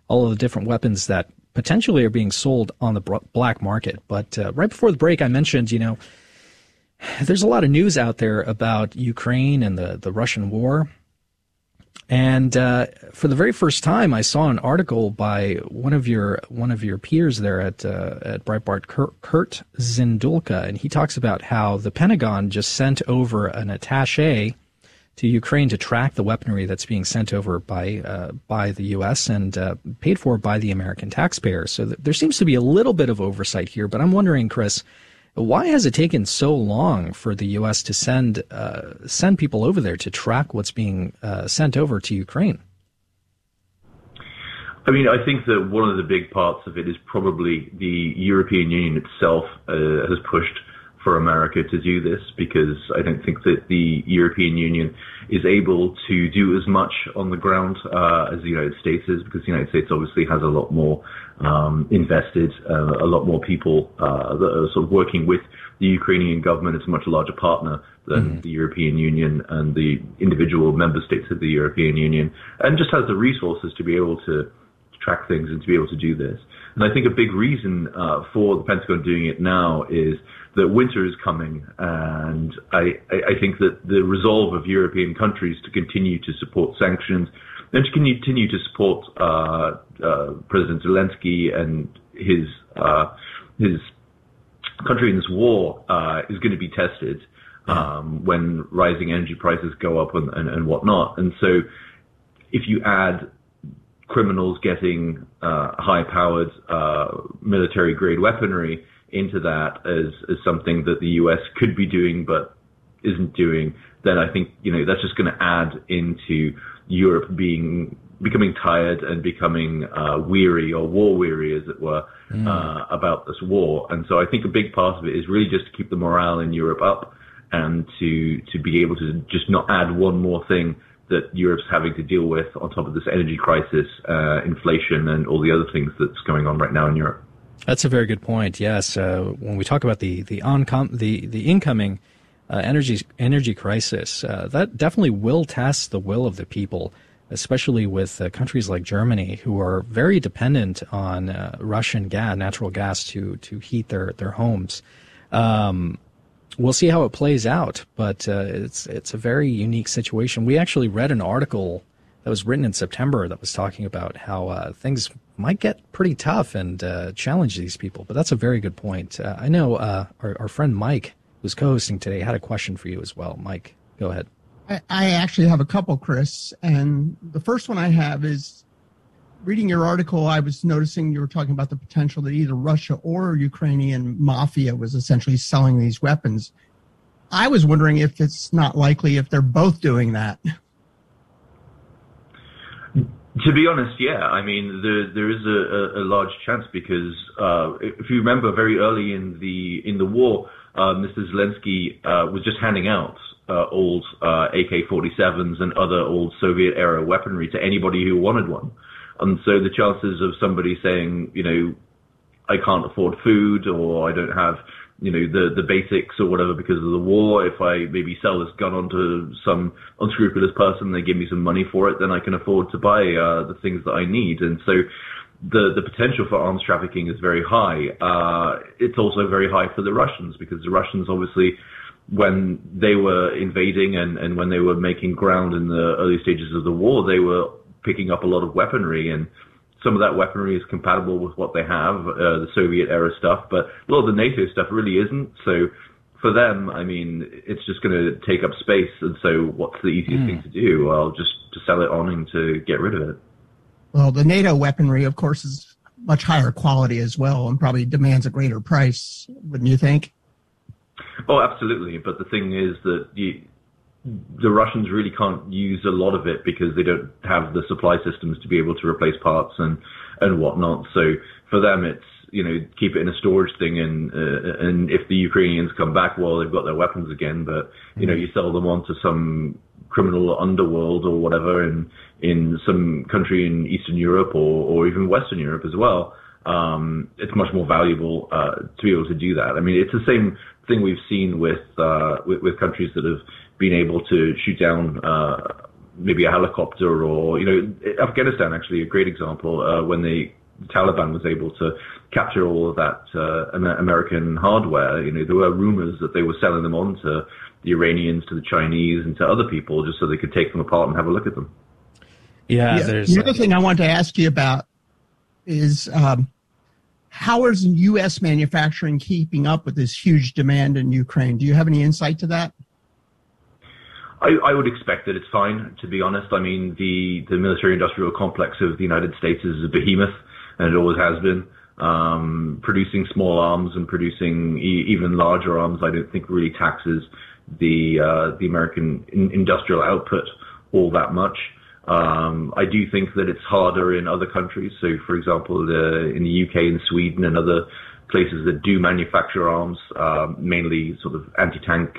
all of the different weapons that potentially are being sold on the black market. But uh, right before the break, I mentioned, you know, there's a lot of news out there about Ukraine and the, the Russian war. And uh, for the very first time, I saw an article by one of your one of your peers there at uh, at Breitbart, Kurt, Kurt Zindulka, and he talks about how the Pentagon just sent over an attaché to Ukraine to track the weaponry that's being sent over by uh, by the U.S. and uh, paid for by the American taxpayers. So th- there seems to be a little bit of oversight here. But I'm wondering, Chris, why has it taken so long for the U.S. to send uh, send people over there to track what's being uh, sent over to Ukraine? I mean, I think that one of the big parts of it is probably the European Union itself uh, has pushed for America to do this because I don't think that the European Union is able to do as much on the ground uh, as the United States is because the United States obviously has a lot more um, invested, uh, a lot more people uh, that are sort of working with the Ukrainian government. It's a much larger partner than mm-hmm. the European Union and the individual member states of the European Union, and just has the resources to be able to track things and to be able to do this. And I think a big reason uh, for the Pentagon doing it now is that winter is coming, and I, I think that the resolve of European countries to continue to support sanctions and to continue to support uh, uh, President Zelensky and his uh, his country in this war uh, is going to be tested um, when rising energy prices go up and, and, and whatnot. And so, if you add criminals getting uh, high-powered uh, military-grade weaponry into that as, as something that the US could be doing but isn't doing, then I think you know that's just going to add into Europe being becoming tired and becoming uh, weary or war weary, as it were, mm. uh, about this war. And so I think a big part of it is really just to keep the morale in Europe up and to to be able to just not add one more thing that Europe's having to deal with on top of this energy crisis, uh, inflation, and all the other things that's going on right now in Europe. That's a very good point. Yes, uh, when we talk about the the oncom- the the incoming uh, energy energy crisis, uh, that definitely will test the will of the people, especially with uh, countries like Germany, who are very dependent on uh, Russian gas, natural gas, to to heat their their homes. Um, we'll see how it plays out, but uh, it's it's a very unique situation. We actually read an article that was written in September that was talking about how things might get pretty tough and uh, challenge these people. But that's a very good point. Uh, I know uh, our, our friend Mike, who's co-hosting today, had a question for you as well. Mike, go ahead. I, I actually have a couple, Chris, and the first one I have is reading your article, I was noticing you were talking about the potential that either Russia or Ukrainian mafia was essentially selling these weapons. I was wondering if it's not likely if they're both doing that. To be honest, yeah. I mean, there there is a, a, a large chance because uh, if you remember, very early in the in the war, uh, Mr. Zelensky uh, was just handing out uh, old uh, AK-47s and other old Soviet era weaponry to anybody who wanted one. And so the chances of somebody saying, you know, I can't afford food or I don't have, you know, the, the basics or whatever because of the war, if I maybe sell this gun onto some unscrupulous person, they give me some money for it, then I can afford to buy uh, the things that I need. And so the, the potential for arms trafficking is very high. Uh, it's also very high for the Russians because the Russians obviously when they were invading and, and when they were making ground in the early stages of the war, they were picking up a lot of weaponry and some of that weaponry is compatible with what they have, uh, the Soviet era stuff, but a lot of the NATO stuff really isn't. So for them, I mean, it's just going to take up space. And so what's the easiest mm. thing to do? Well, just to sell it on and to get rid of it. Well, the NATO weaponry, of course, is much higher quality as well and probably demands a greater price, wouldn't you think? Oh, absolutely. But the thing is that you, the Russians really can't use a lot of it because they don't have the supply systems to be able to replace parts and and whatnot. So for them, it's you know keep it in a storage thing, and uh, and if the Ukrainians come back, well, they've got their weapons again. But you know, you sell them on to some criminal underworld or whatever in in some country in Eastern Europe or or even Western Europe as well. Um, it's much more valuable uh, to be able to do that. I mean, it's the same thing we've seen with uh, with, with countries that have been able to shoot down uh, maybe a helicopter or you know Afghanistan actually a great example uh, when the Taliban was able to capture all of that uh, American hardware. You know there were rumors that they were selling them on to the Iranians, to the Chinese, and to other people just so they could take them apart and have a look at them. Yeah, yeah the other thing I wanted to ask you about is um, how is U.S. manufacturing keeping up with this huge demand in Ukraine? Do you have any insight to that? I, would expect that it's fine, to be honest. I mean, the, the military industrial complex of the United States is a behemoth, and it always has been. Um, producing small arms and producing even larger arms, I don't think really taxes the uh, the American in- industrial output all that much. Um, I do think that it's harder in other countries. So, for example, in the UK and Sweden and other places that do manufacture arms, uh, mainly sort of anti-tank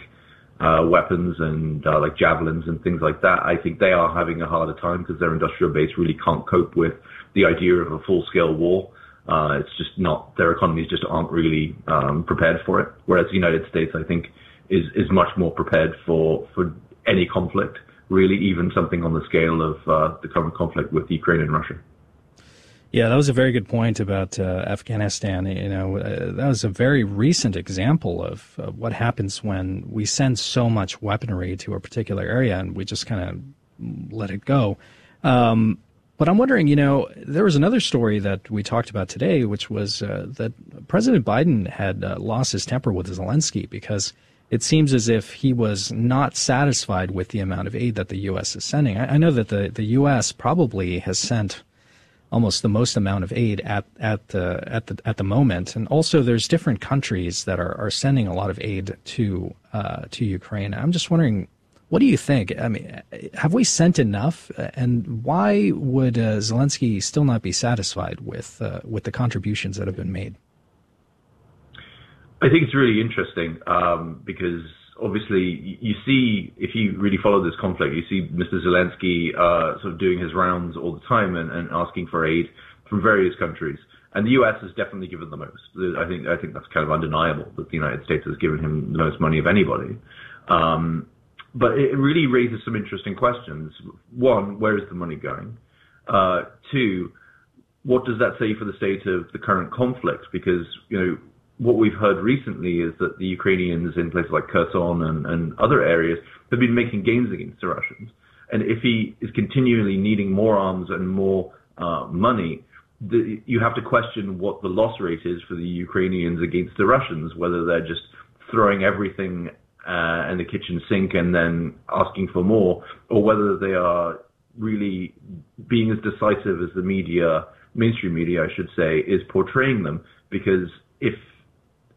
uh, weapons and uh, like javelins and things like that, I think they are having a harder time because their industrial base really can't cope with the idea of a full-scale war. Uh, it's just not their economies just aren't really um, prepared for it. Whereas the United States, I think, is is much more prepared for for any conflict. Really, even something on the scale of uh, the current conflict with Ukraine and Russia. Yeah, that was a very good point about uh, Afghanistan. You know, uh, that was a very recent example of what happens when we send so much weaponry to a particular area and we just kind of let it go. Um, but I'm wondering, you know, there was another story that we talked about today, which was uh, that President Biden had uh, lost his temper with Zelensky because it seems as if he was not satisfied with the amount of aid that the U.S. is sending. I, I know that the, the U.S. probably has sent almost the most amount of aid at at the at the at the moment. And also, there's different countries that are, are sending a lot of aid to uh, to Ukraine. I'm just wondering, what do you think? I mean, have we sent enough? And why would uh, Zelensky still not be satisfied with uh, with the contributions that have been made? I think it's really interesting um, because obviously you see if you really follow this conflict, you see Mr. Zelensky uh, sort of doing his rounds all the time and, and, asking for aid from various countries. And the U.S. has definitely given the most. I think I think that's kind of undeniable that the United States has given him the most money of anybody. Um, but it really raises some interesting questions. One, where is the money going? Uh, two, what does that say for the state of the current conflict? Because you know what we've heard recently is that the Ukrainians in places like Kherson and, and other areas have been making gains against the Russians. And if he is continually needing more arms and more uh, money, the, you have to question what the loss rate is for the Ukrainians against the Russians, whether they're just throwing everything uh, in the kitchen sink and then asking for more, or whether they are really being as decisive as the media, mainstream media, I should say, is portraying them. Because if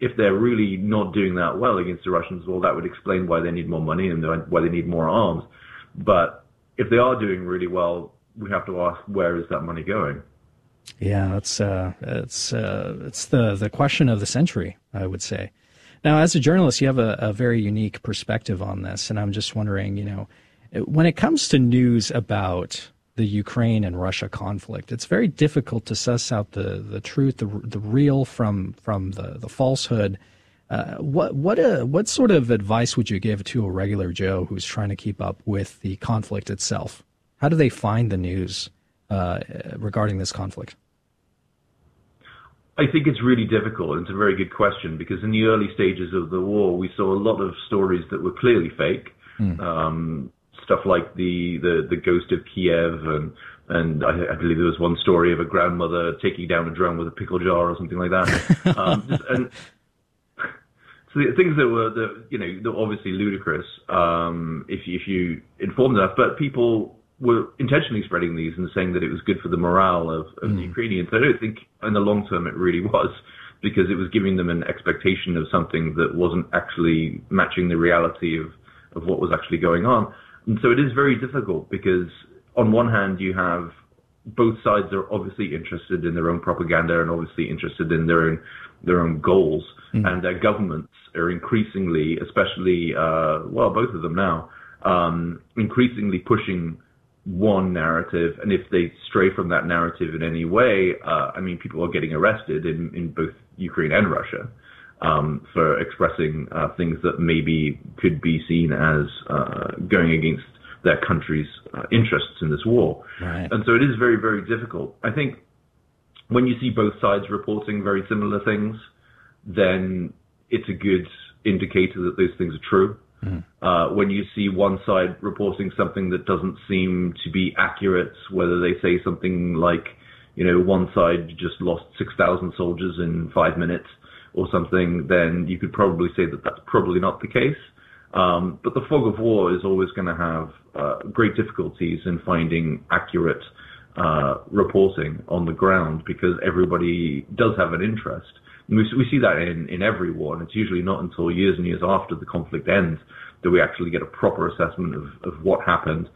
if they're really not doing that well against the Russians, well, that would explain why they need more money and why they need more arms. But if they are doing really well, we have to ask where is that money going? Yeah, that's uh, it's uh, it's the the question of the century, I would say. Now, as a journalist, you have a, a very unique perspective on this, and I'm just wondering, you know, when it comes to news about the Ukraine and Russia conflict. It's very difficult to suss out the, the truth, the, the real from from the, the falsehood. Uh, what what uh, what sort of advice would you give to a regular Joe who's trying to keep up with the conflict itself? How do they find the news uh, regarding this conflict? I think it's really difficult. It's a very good question because in the early stages of the war, we saw a lot of stories that were clearly fake. Mm. Um, stuff like the, the, the ghost of Kiev and and I, I, believe there was one story of a grandmother taking down a drum with a pickle jar or something like that. um, just, and so the things that were, the, you know, that were obviously ludicrous um, if you, if you informed enough, but people were intentionally spreading these and saying that it was good for the morale of, of mm. the Ukrainians. I don't think in the long term it really was because it was giving them an expectation of something that wasn't actually matching the reality of, of what was actually going on. And so it is very difficult because on one hand you have both sides are obviously interested in their own propaganda and obviously interested in their own their own goals, mm. and their governments are increasingly, especially uh, well, both of them now, um, increasingly pushing one narrative, and if they stray from that narrative in any way, uh, I mean, people are getting arrested in, in both Ukraine and Russia um, for expressing uh, things that maybe could be seen as uh, going against their country's uh, interests in this war. Right. And so it is very, very difficult. I think when you see both sides reporting very similar things, then it's a good indicator that those things are true. Mm. Uh, when you see one side reporting something that doesn't seem to be accurate, whether they say something like, you know, one side just lost 6,000 soldiers in five minutes or something, then you could probably say that that's probably not the case. Um, but the fog of war is always going to have uh, great difficulties in finding accurate uh, reporting on the ground because everybody does have an interest. We, we see that in, in every war, and it's usually not until years and years after the conflict ends that we actually get a proper assessment of, of what happened.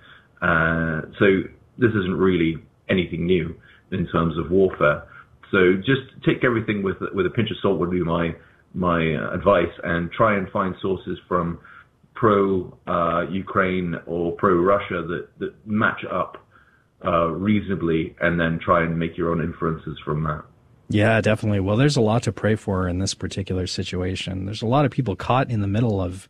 Uh, so this isn't really anything new in terms of warfare. So just take everything with with a pinch of salt would be my my uh, advice, and try and find sources from pro uh, Ukraine or pro Russia that that match up uh, reasonably, and then try and make your own inferences from that. Yeah, definitely. Well, there's a lot to pray for in this particular situation. There's a lot of people caught in the middle of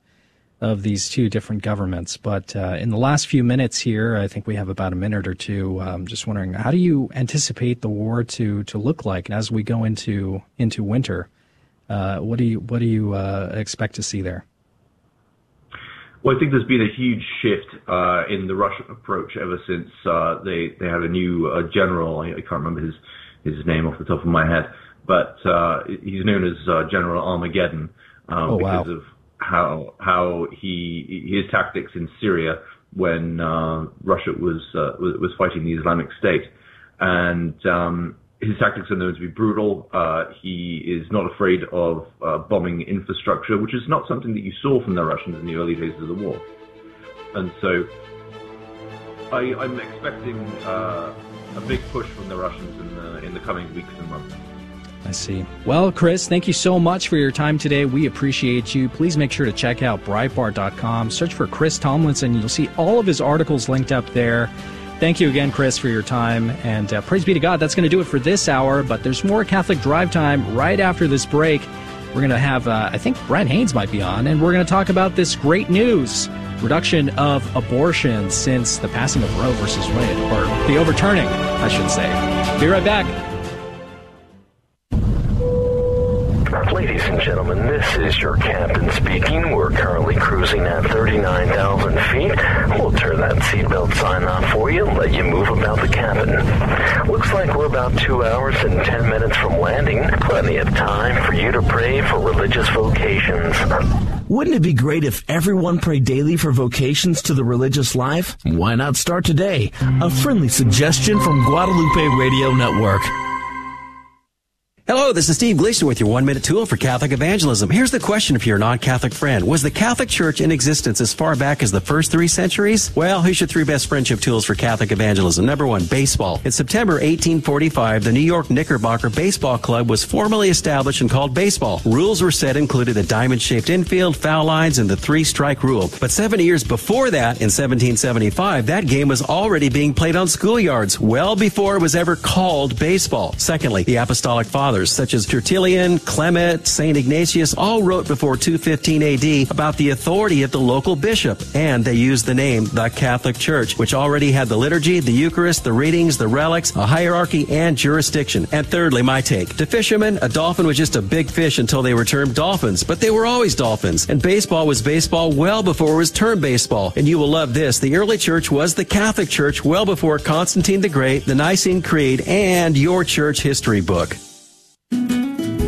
of these two different governments. But uh, in the last few minutes here, I think we have about a minute or two. I'm um, just wondering, how do you anticipate the war to to look like as we go into into winter? Uh, what do you what do you uh, expect to see there? Well, I think there's been a huge shift uh, in the Russian approach ever since uh, they they had a new uh, general. I, I, can't remember his his name off the top of my head, but uh, he's known as uh, General Armageddon um, oh, because wow. of how how he his tactics in Syria when uh, Russia was was fighting the Islamic State, and um, his tactics are known to be brutal. Uh, he is not afraid of uh, bombing infrastructure, which is not something that you saw from the Russians in the early days of the war. And so I, am expecting uh, a big push from the Russians in the, in the coming weeks and months. I see. Well, Chris, thank you so much for your time today. We appreciate you. Please make sure to check out Breitbart.com. Search for Chris Tomlinson. You'll see all of his articles linked up there. Thank you again, Chris, for your time. And uh, praise be to God. That's going to do it for this hour. But there's more Catholic Drive Time right after this break. We're going to have, uh, I think Brad Haynes might be on, and we're going to talk about this great news reduction of abortion since the passing of Roe versus Wade, or the overturning, I should say. Be right back. This is your captain speaking. We're currently cruising at 39,000 feet. We'll turn that seatbelt sign off for you and let you move about the cabin. Looks like we're about two hours and 10 minutes from landing. Plenty of time for you to pray for religious vocations. Wouldn't it be great if everyone prayed daily for vocations to the religious life? Why not start today? A friendly suggestion from Guadalupe Radio Network. Hello, this is Steve Gleason with your one minute tool for Catholic evangelism. Here's the question for your non Catholic friend Was the Catholic Church in existence as far back as the first three centuries? Well, here's your three best friendship tools for Catholic evangelism. Number one, baseball. In September 1845, the New York Knickerbocker Baseball Club was formally established and called baseball. Rules were set included a diamond shaped infield, foul lines, and the three strike rule. But seven years before that, in 1775, that game was already being played on schoolyards, well before it was ever called baseball. Secondly, the Apostolic Fathers fathers such as Tertullian, Clement, St. Ignatius all wrote before 215 AD about the authority of the local bishop, and they used the name the Catholic Church, which already had the liturgy, the Eucharist, the readings, the relics, a hierarchy, and jurisdiction. And thirdly, my take. To fishermen, a dolphin was just a big fish until they were termed dolphins, but they were always dolphins. And baseball was baseball well before it was termed baseball. And you will love this. The early church was the Catholic Church well before Constantine the Great, the Nicene Creed, and your church history book.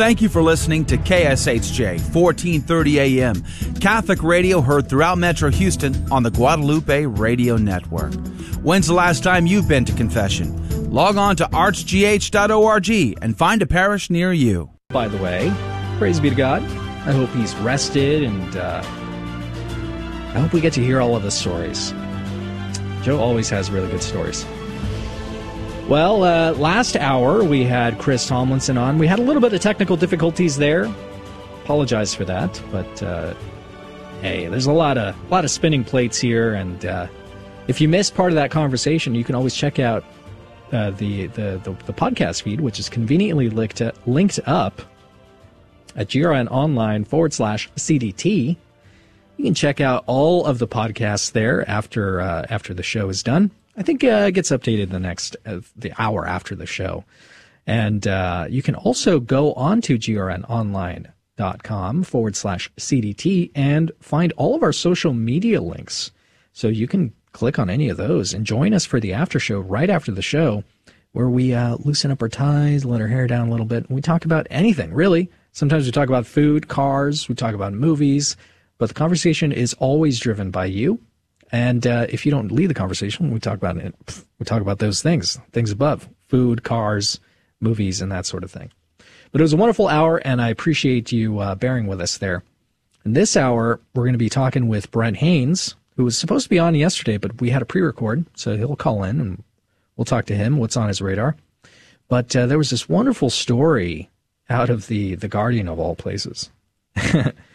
Thank you for listening to KSHJ 1430 AM, Catholic radio heard throughout Metro Houston on the Guadalupe Radio Network. When's the last time you've been to confession? Log on to archgh.org and find a parish near you. By the way, praise be to God. I hope he's rested and uh, I hope we get to hear all of the stories. Joe always has really good stories. Well, uh, last hour we had Chris Tomlinson on. We had a little bit of technical difficulties there. Apologize for that, but uh, hey, there's a lot of a lot of spinning plates here, and uh, if you missed part of that conversation, you can always check out uh, the, the, the the podcast feed, which is conveniently linked linked up at GRN Online forward slash CDT. You can check out all of the podcasts there after uh, after the show is done. I think uh, it gets updated the next uh, the hour after the show. And uh, you can also go on to grnonline.com forward slash CDT and find all of our social media links. So you can click on any of those and join us for the after show right after the show, where we uh, loosen up our ties, let our hair down a little bit, and we talk about anything, really. Sometimes we talk about food, cars, we talk about movies, but the conversation is always driven by you and uh, if you don't lead the conversation, we talk about it. We talk about those things, things above, food, cars, movies, and that sort of thing. But it was a wonderful hour, and I appreciate you uh, bearing with us there. In this hour, we're going to be talking with Brent Haynes, who was supposed to be on yesterday, but we had a pre-record, so he'll call in and we'll talk to him. What's on his radar? But uh, there was this wonderful story out of the the Guardian of all places.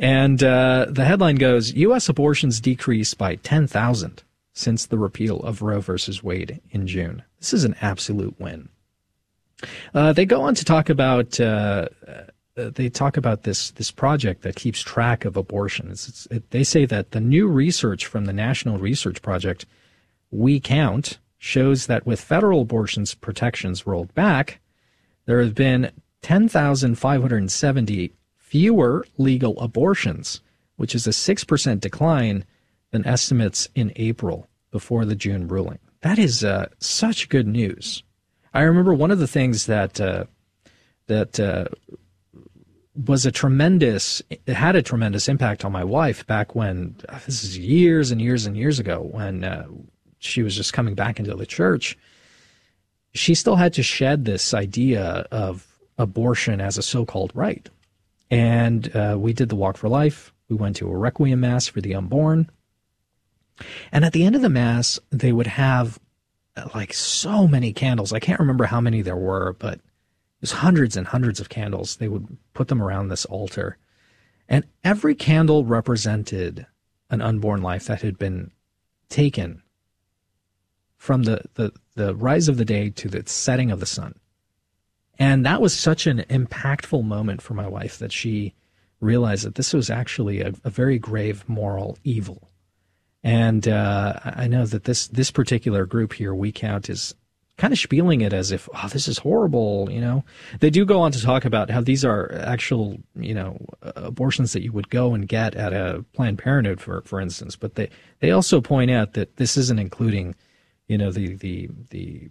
And uh, the headline goes U.S. abortions decreased by 10,000 since the repeal of Roe versus Wade in June. This is an absolute win. Uh, they go on to talk about uh, uh they talk about this this project that keeps track of abortions. It's, it, they say that the new research from the National Research Project, We Count, shows that with federal abortions protections rolled back, there have been 10,570 fewer legal abortions, which is a 6% decline than estimates in April before the June ruling. That is uh, such good news. I remember one of the things that uh, that uh, was a tremendous it had a tremendous impact on my wife back when this is years and years and years ago when uh, she was just coming back into the church. She still had to shed this idea of abortion as a so-called right and uh, we did the Walk for Life. We went to a Requiem Mass for the unborn. And at the end of the Mass, they would have uh, like so many candles. I can't remember how many there were, but it was hundreds and hundreds of candles. They would put them around this altar. And every candle represented an unborn life that had been taken from the, the, the rise of the day to the setting of the sun. And that was such an impactful moment for my wife that she realized that this was actually a, a very grave moral evil. And uh, I know that this this particular group here, We Count, is kind of spieling it as if, oh, this is horrible, you know. They do go on to talk about how these are actual, you know, abortions that you would go and get at a Planned Parenthood, for for instance. But they they also point out that this isn't including, you know, the the the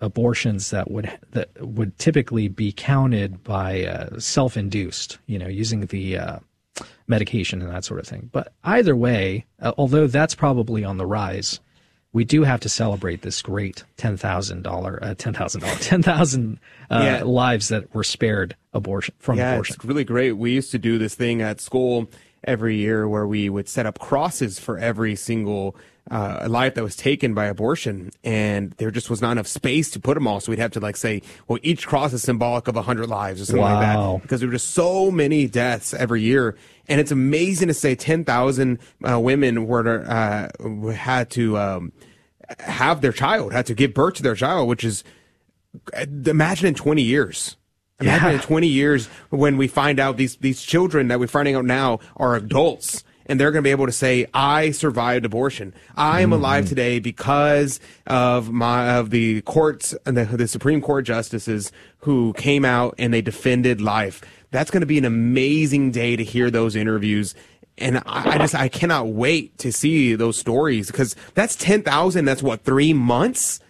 abortions that would that would typically be counted by uh, self-induced, you know, using the uh, medication and that sort of thing. But either way, uh, although that's probably on the rise, we do have to celebrate this great ten thousand dollar, uh, ten thousand dollar, ten thousand uh, yeah. lives that were spared abortion from yeah, abortion. it's really great. We used to do this thing at school every year where we would set up crosses for every single uh, life that was taken by abortion, and there just was not enough space to put them all. So we'd have to like say, well, each cross is symbolic of a hundred lives or something wow. like that, because there were just so many deaths every year. And it's amazing to say ten thousand uh, women were uh, had to um, have their child, had to give birth to their child, which is imagine in twenty years. Imagine yeah. in 20 years when we find out these, these children that we're finding out now are adults and they're going to be able to say, I survived abortion. I am mm-hmm. alive today because of my, of the courts and the, the Supreme Court justices who came out and they defended life. That's going to be an amazing day to hear those interviews and I, I, just I cannot wait to see those stories because that's ten thousand. That's what three months.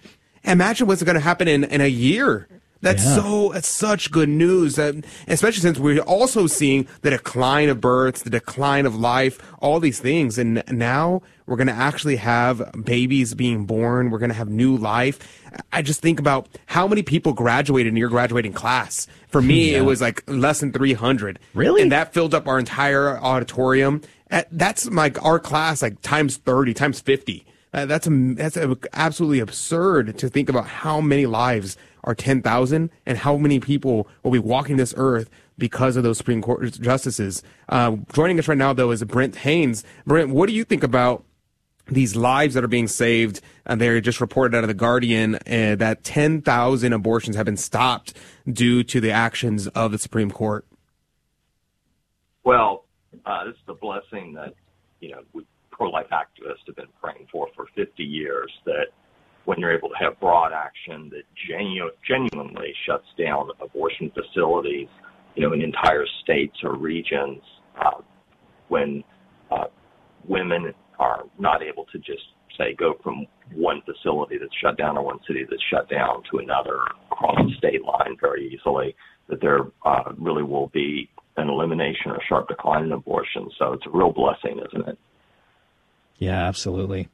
Imagine what's going to happen in in a year. That's yeah. so, that's such good news. That, especially since we're also seeing the decline of births, the decline of life, all these things. And now we're going to actually have babies being born. We're going to have new life. I just think about how many people graduated in your graduating class. For me, yeah. it was like less than 300. Really? And that filled up our entire auditorium. That's like our class, like times 30, times 50. Uh, that's a, that's a, absolutely absurd to think about how many lives are 10,000 and how many people will be walking this earth because of those Supreme Court justices. Uh, joining us right now, though, is Brent Haynes. Brent, what do you think about these lives that are being saved? And they just reported out of the Guardian uh, that 10,000 abortions have been stopped due to the actions of the Supreme Court. Well, uh, this is a blessing that you know we pro-life activists have been praying for for 50 years. That when you're able to have broad action that genu- genuinely shuts down abortion facilities, you know, in entire states or regions, uh, when uh, women are not able to just say go from one facility that's shut down or one city that's shut down to another across the state line very easily, that there uh, really will be an elimination or sharp decline in abortion. So it's a real blessing, isn't it? Yeah, absolutely.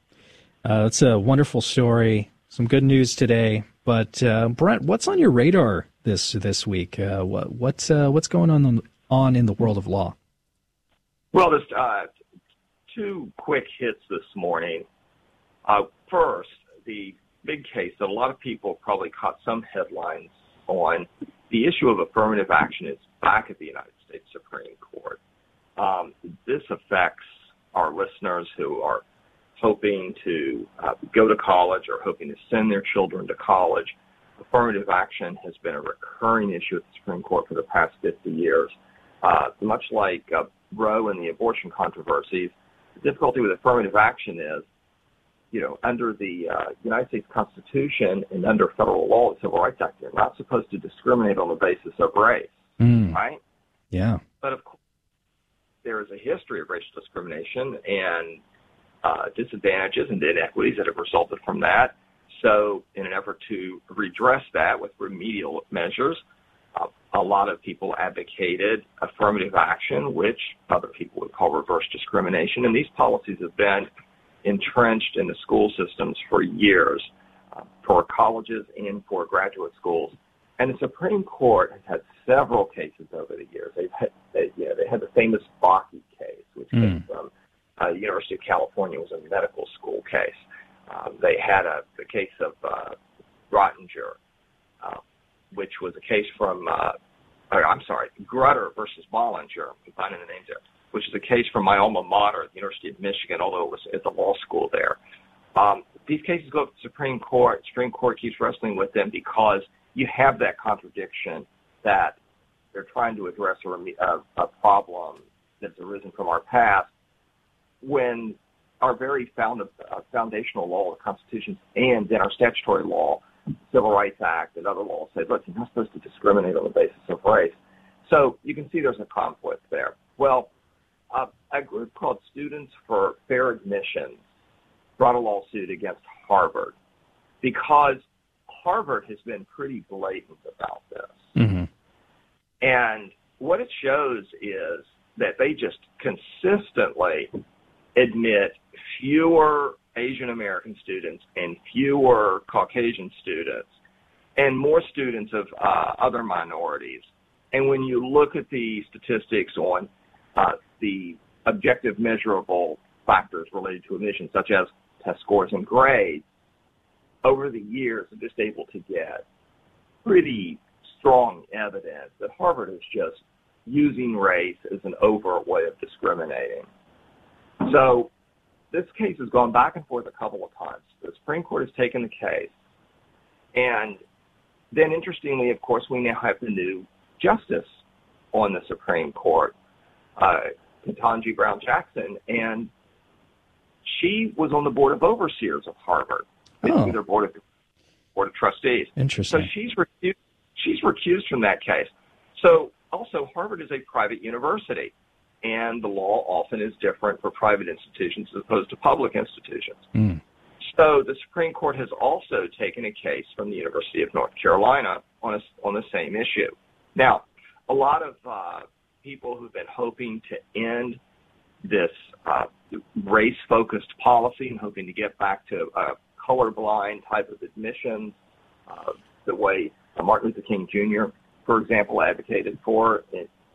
Uh, it's a wonderful story. Some good news today. But uh, Brent, what's on your radar this this week? Uh, what what's uh, what's going on on in the world of law? Well, there's uh, two quick hits this morning. Uh, first, the big case that a lot of people probably caught some headlines on. The issue of affirmative action is back at the United States Supreme Court. Um, this affects our listeners who are hoping to uh, go to college or hoping to send their children to college. Affirmative action has been a recurring issue at the Supreme Court for the past 50 years. Uh, much like uh, Roe and the abortion controversies, the difficulty with affirmative action is, you know, under the uh, United States Constitution and under federal law, the Civil Rights Act, you're not supposed to discriminate on the basis of race, mm. right? Yeah. But of course, there is a history of racial discrimination and uh, disadvantages and inequities that have resulted from that. So, in an effort to redress that with remedial measures, uh, a lot of people advocated affirmative action, which other people would call reverse discrimination. And these policies have been entrenched in the school systems for years, uh, for colleges and for graduate schools. And the Supreme Court has had several cases over the years. They've had, they, you know, they had the famous Bakke case, which mm. came from uh, University of California was a medical school case. Um, they had a the case of uh, Rottinger, uh, which was a case from uh, or, I'm sorry, Grutter versus Bollinger. I'm finding the names there, which is a case from my alma mater, the University of Michigan, although it was at the law school there. Um, these cases go to the Supreme Court. Supreme Court keeps wrestling with them because you have that contradiction that they're trying to address a, a, a problem that's arisen from our past when our very found, uh, foundational law, the Constitution, and then our statutory law Civil Rights Act and other laws say, look, you're not supposed to discriminate on the basis of race. So you can see there's a conflict there. Well, uh, a group called Students for Fair Admissions brought a lawsuit against Harvard because Harvard has been pretty blatant about this. Mm-hmm. And what it shows is that they just consistently admit fewer Asian American students and fewer Caucasian students and more students of uh, other minorities. And when you look at the statistics on uh, the objective measurable factors related to admission, such as test scores and grades, over the years, I'm just able to get pretty strong evidence that Harvard is just using race as an overt way of discriminating. So this case has gone back and forth a couple of times. The Supreme Court has taken the case, and then interestingly, of course, we now have the new justice on the Supreme Court, uh, Ketanji Brown Jackson, and she was on the board of overseers of Harvard, oh. their board of board of trustees. Interesting. So she's recused, she's recused from that case. So also, Harvard is a private university, and the law often is different for private institutions as opposed to public institutions. Mm. So the Supreme Court has also taken a case from the University of North Carolina on a, on the same issue. Now, a lot of uh, people who've been hoping to end this uh, race-focused policy and hoping to get back to a colorblind type of admissions, uh, the way Martin Luther King Jr for example, advocated for,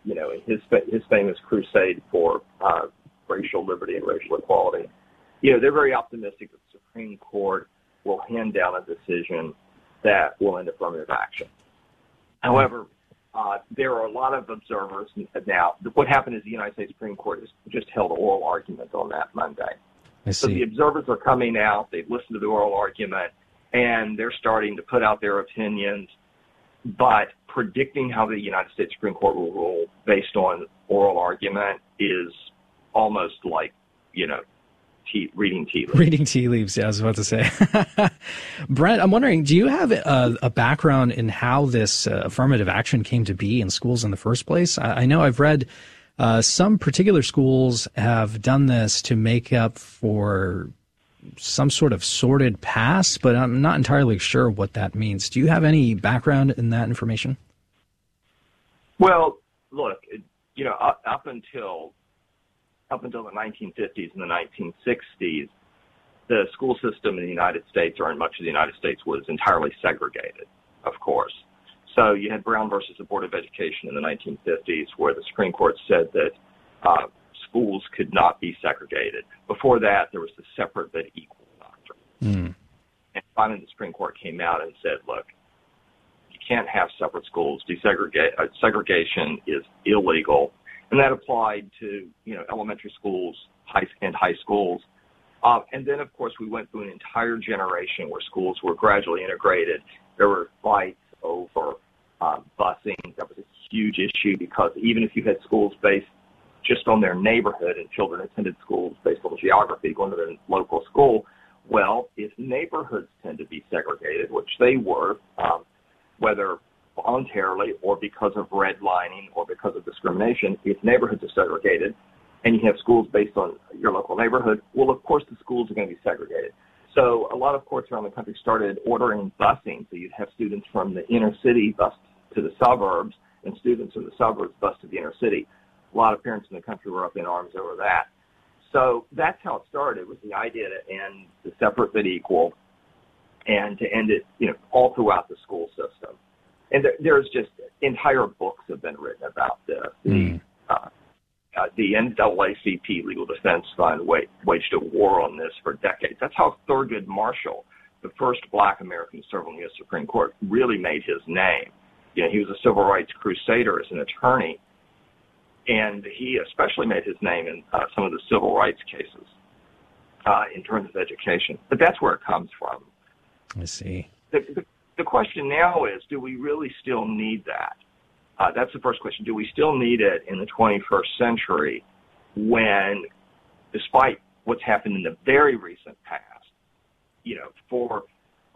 you know, his his famous crusade for uh, racial liberty and racial equality. You know, they're very optimistic that the Supreme Court will hand down a decision that will end affirmative action. However, uh, there are a lot of observers now. What happened is the United States Supreme Court has just held oral argument on that Monday. I see. So the observers are coming out. They've listened to the oral argument, and they're starting to put out their opinions. But predicting how the United States Supreme Court will rule based on oral argument is almost like, you know, tea, reading tea leaves. Reading tea leaves, yeah, I was about to say. Brent, I'm wondering, do you have a, a background in how this uh, affirmative action came to be in schools in the first place? I, I know I've read uh, some particular schools have done this to make up for some sort of sorted past, but I'm not entirely sure what that means. Do you have any background in that information? Well, look, you know, up, up until up until the 1950s and the 1960s, the school system in the United States, or in much of the United States, was entirely segregated. Of course, so you had Brown versus the Board of Education in the 1950s, where the Supreme Court said that uh, schools could not be segregated. Before that, there was the separate but equal doctrine. Mm. And finally, the Supreme Court came out and said, look, you can't have separate schools. Desegregate, uh, segregation is illegal. And that applied to, you know, elementary schools high, and high schools. Uh, and then, of course, we went through an entire generation where schools were gradually integrated. There were fights over uh, busing. That was a huge issue because even if you had schools based just on their neighborhood and children attended schools based on geography, going to their local school, well, if neighborhoods tend to be segregated, which they were, um, whether voluntarily or because of redlining or because of discrimination, if neighborhoods are segregated and you have schools based on your local neighborhood, well, of course the schools are going to be segregated. So a lot of courts around the country started ordering busing. So you'd have students from the inner city bus to the suburbs and students from the suburbs bus to the inner city. A lot of parents in the country were up in arms over that. So that's how it started was the idea to end the separate but equal and to end it, you know, all throughout the school system. And there, there's just entire books have been written about this. The, uh, uh, the NAACP Legal Defense Fund wa- waged a war on this for decades. That's how Thurgood Marshall, the first black American to serve on the U.S. Supreme Court, really made his name. You know, he was a civil rights crusader as an attorney, and he especially made his name in uh, some of the civil rights cases uh, in terms of education. But that's where it comes from. I see. The, the, the question now is, do we really still need that? Uh, that's the first question. Do we still need it in the 21st century when, despite what's happened in the very recent past, you know, for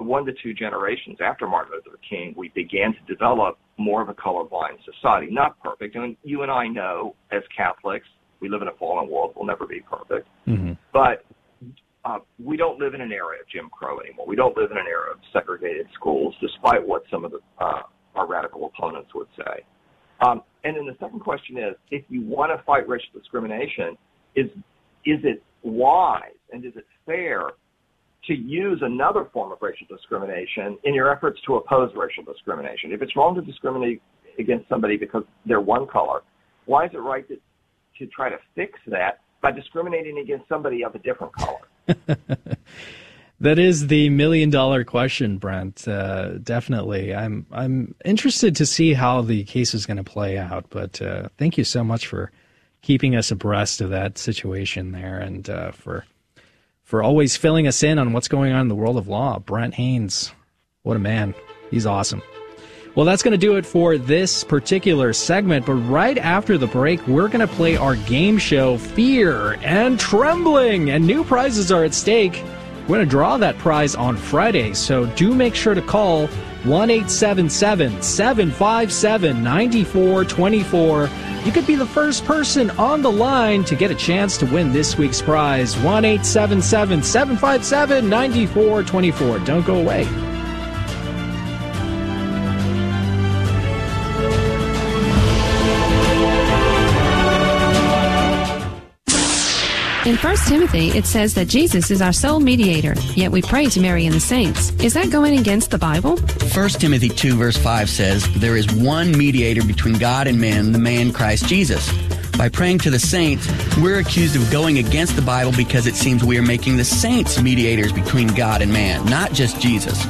one to two generations after Martin Luther King, we began to develop more of a colorblind society. Not perfect. And you and I know as Catholics, we live in a fallen world. We'll never be perfect. Mm-hmm. But uh, we don't live in an era of Jim Crow anymore. We don't live in an era of segregated schools, despite what some of the, uh, our radical opponents would say. Um, and then the second question is, if you want to fight racial discrimination, is is it wise and is it fair to use another form of racial discrimination in your efforts to oppose racial discrimination? If it's wrong to discriminate against somebody because they're one color, why is it right to, to try to fix that by discriminating against somebody of a different color? That is the million dollar question, Brent. Uh, definitely, I'm I'm interested to see how the case is going to play out. But uh, thank you so much for keeping us abreast of that situation there, and uh, for for always filling us in on what's going on in the world of law. Brent Haynes, what a man! He's awesome. Well, that's going to do it for this particular segment. But right after the break, we're going to play our game show, Fear and Trembling, and new prizes are at stake. We're going to draw that prize on Friday, so do make sure to call 1 877 757 9424. You could be the first person on the line to get a chance to win this week's prize 1 877 757 9424. Don't go away. 1 Timothy, it says that Jesus is our sole mediator, yet we pray to Mary and the saints. Is that going against the Bible? 1 Timothy 2, verse 5 says, There is one mediator between God and men, the man Christ Jesus. By praying to the saints, we're accused of going against the Bible because it seems we are making the saints mediators between God and man, not just Jesus.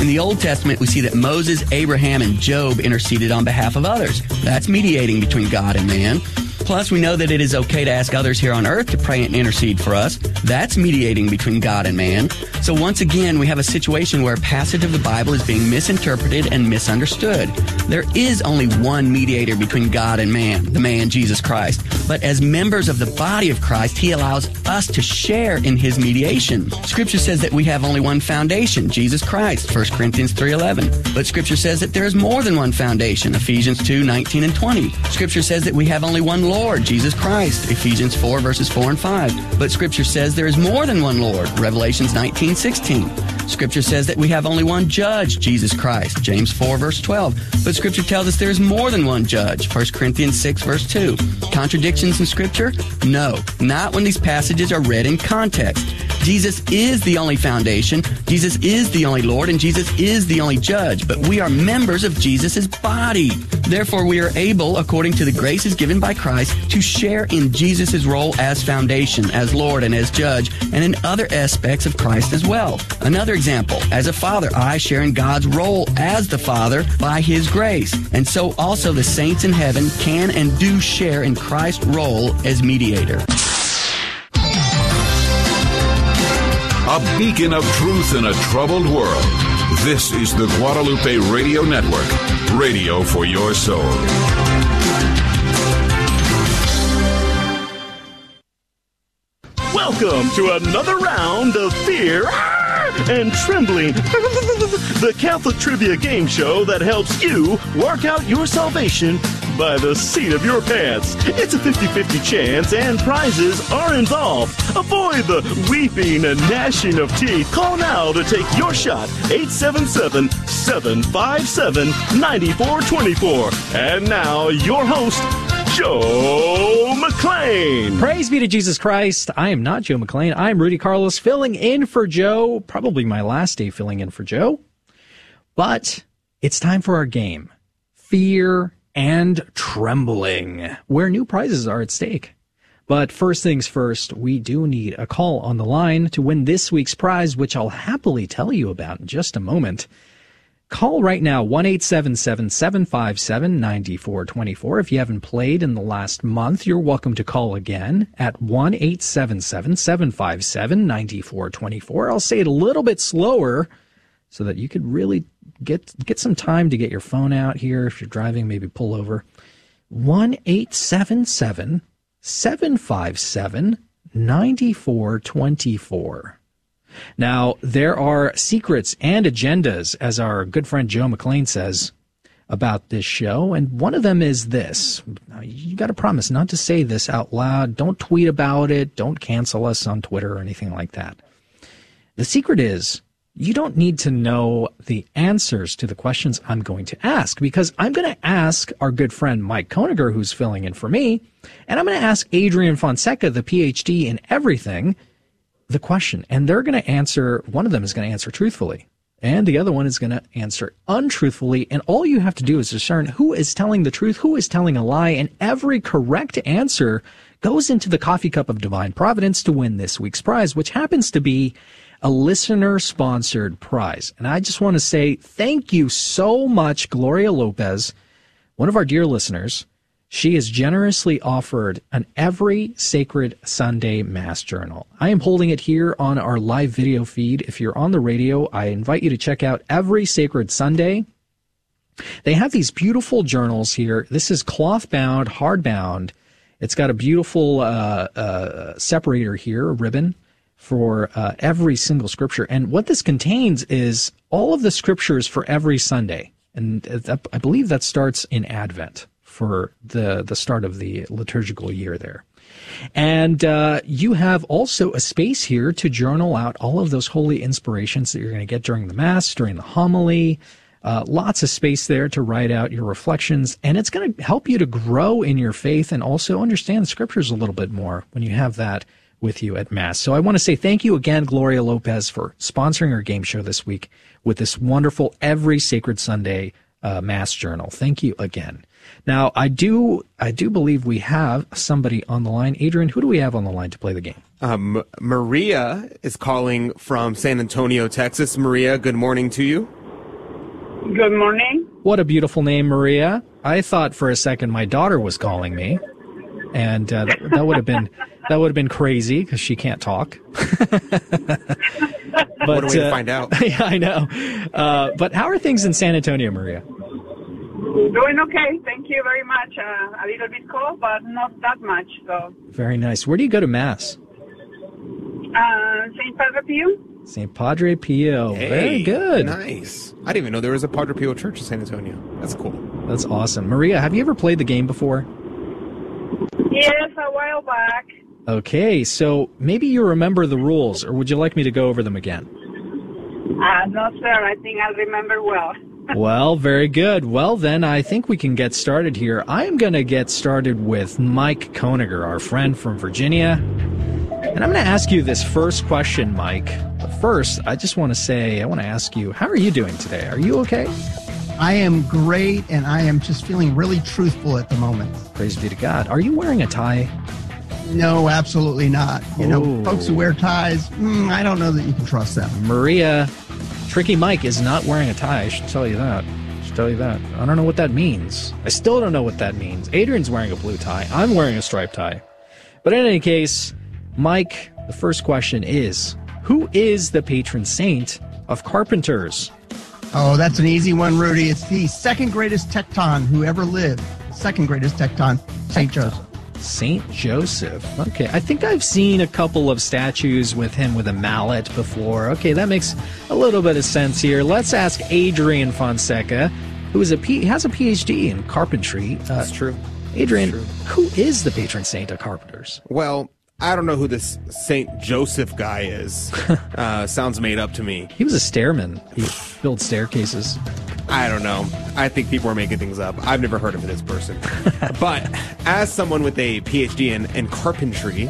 In the Old Testament, we see that Moses, Abraham, and Job interceded on behalf of others. That's mediating between God and man. Plus, we know that it is okay to ask others here on earth to pray and intercede for us. That's mediating between God and man. So once again, we have a situation where a passage of the Bible is being misinterpreted and misunderstood. There is only one mediator between God and man, the man Jesus Christ. But as members of the body of Christ, he allows us to share in his mediation. Scripture says that we have only one foundation, Jesus Christ, 1 Corinthians 3.11. But Scripture says that there is more than one foundation, Ephesians 2:19 and 20. Scripture says that we have only one Lord, Jesus Christ, Ephesians 4 verses 4 and 5. But Scripture says there is more than one Lord, Revelations 19, 16. Scripture says that we have only one judge, Jesus Christ, James 4 verse 12. But Scripture tells us there is more than one judge, 1 Corinthians 6 verse 2. Contradictions in Scripture? No, not when these passages are read in context. Jesus is the only foundation, Jesus is the only Lord, and Jesus is the only judge, but we are members of Jesus' body. Therefore, we are able, according to the graces given by Christ, to share in Jesus' role as foundation, as Lord, and as judge, and in other aspects of Christ as well. Another example, as a father, I share in God's role as the Father by His grace. And so also the saints in heaven can and do share in Christ's role as mediator. A beacon of truth in a troubled world. This is the Guadalupe Radio Network, radio for your soul. Welcome to another round of Fear and Trembling, the Catholic trivia game show that helps you work out your salvation by the seat of your pants. It's a 50 50 chance, and prizes are involved. Avoid the weeping and gnashing of teeth. Call now to take your shot 877 757 9424. And now, your host, Joe McClain. Praise be to Jesus Christ. I am not Joe McClain. I'm Rudy Carlos filling in for Joe. Probably my last day filling in for Joe. But it's time for our game. Fear and Trembling, where new prizes are at stake. But first things first, we do need a call on the line to win this week's prize, which I'll happily tell you about in just a moment. Call right now, 1-877-757-9424. If you haven't played in the last month, you're welcome to call again at 1-877-757-9424. I'll say it a little bit slower so that you could really get get some time to get your phone out here. If you're driving, maybe pull over. 1-877 757 9424. Now, there are secrets and agendas, as our good friend Joe McClain says about this show. And one of them is this. You got to promise not to say this out loud. Don't tweet about it. Don't cancel us on Twitter or anything like that. The secret is you don't need to know the answers to the questions I'm going to ask because I'm going to ask our good friend Mike Koniger, who's filling in for me, and I'm going to ask Adrian Fonseca, the PhD in everything, the question. And they're going to answer, one of them is going to answer truthfully and the other one is going to answer untruthfully. And all you have to do is discern who is telling the truth, who is telling a lie, and every correct answer goes into the coffee cup of divine providence to win this week's prize, which happens to be a listener sponsored prize. And I just want to say thank you so much, Gloria Lopez, one of our dear listeners. She has generously offered an every sacred Sunday Mass journal. I am holding it here on our live video feed. If you're on the radio, I invite you to check out every sacred Sunday. They have these beautiful journals here. This is cloth bound, hard bound. It's got a beautiful uh, uh, separator here, a ribbon for uh, every single scripture. And what this contains is all of the scriptures for every Sunday. And I believe that starts in Advent for the the start of the liturgical year there. And uh, you have also a space here to journal out all of those holy inspirations that you're going to get during the Mass, during the homily. Uh, lots of space there to write out your reflections, and it's going to help you to grow in your faith and also understand the scriptures a little bit more when you have that with you at Mass. So I want to say thank you again, Gloria Lopez, for sponsoring our game show this week with this wonderful Every Sacred Sunday uh, Mass Journal. Thank you again. Now, I do, I do believe we have somebody on the line. Adrian, who do we have on the line to play the game? Um, Maria is calling from San Antonio, Texas. Maria, good morning to you. Good morning. What a beautiful name, Maria. I thought for a second my daughter was calling me, and uh, that, that would have been that would have been crazy because she can't talk. but what a way to uh, find out. yeah, I know. Uh, but how are things in San Antonio, Maria? Doing okay. Thank you very much. Uh, a little bit cold, but not that much. So. Very nice. Where do you go to mass? Uh, St. Padre Pio. St. Padre Pio. Hey, Very good. Nice. I didn't even know there was a Padre Pio church in San Antonio. That's cool. That's awesome. Maria, have you ever played the game before? Yes, a while back. Okay, so maybe you remember the rules, or would you like me to go over them again? Uh, no, sir. I think I remember well. well, very good. Well, then I think we can get started here. I am going to get started with Mike Koniger, our friend from Virginia. And I'm going to ask you this first question, Mike. But first, I just want to say, I want to ask you, how are you doing today? Are you okay? I am great, and I am just feeling really truthful at the moment. Praise be to God. Are you wearing a tie? No, absolutely not. You know, folks who wear ties, mm, I don't know that you can trust them. Maria, Tricky Mike is not wearing a tie. I should tell you that. I should tell you that. I don't know what that means. I still don't know what that means. Adrian's wearing a blue tie. I'm wearing a striped tie. But in any case, Mike, the first question is Who is the patron saint of carpenters? Oh, that's an easy one, Rudy. It's the second greatest tekton who ever lived. Second greatest tekton, St. Joseph. Saint Joseph. Okay, I think I've seen a couple of statues with him with a mallet before. Okay, that makes a little bit of sense here. Let's ask Adrian Fonseca, who is a P- has a PhD in carpentry. Uh, That's true. Adrian, who is the patron saint of carpenters? Well, I don't know who this Saint Joseph guy is. uh, sounds made up to me. He was a stairman. He built staircases. I don't know. I think people are making things up. I've never heard of this person. but as someone with a PhD in, in carpentry,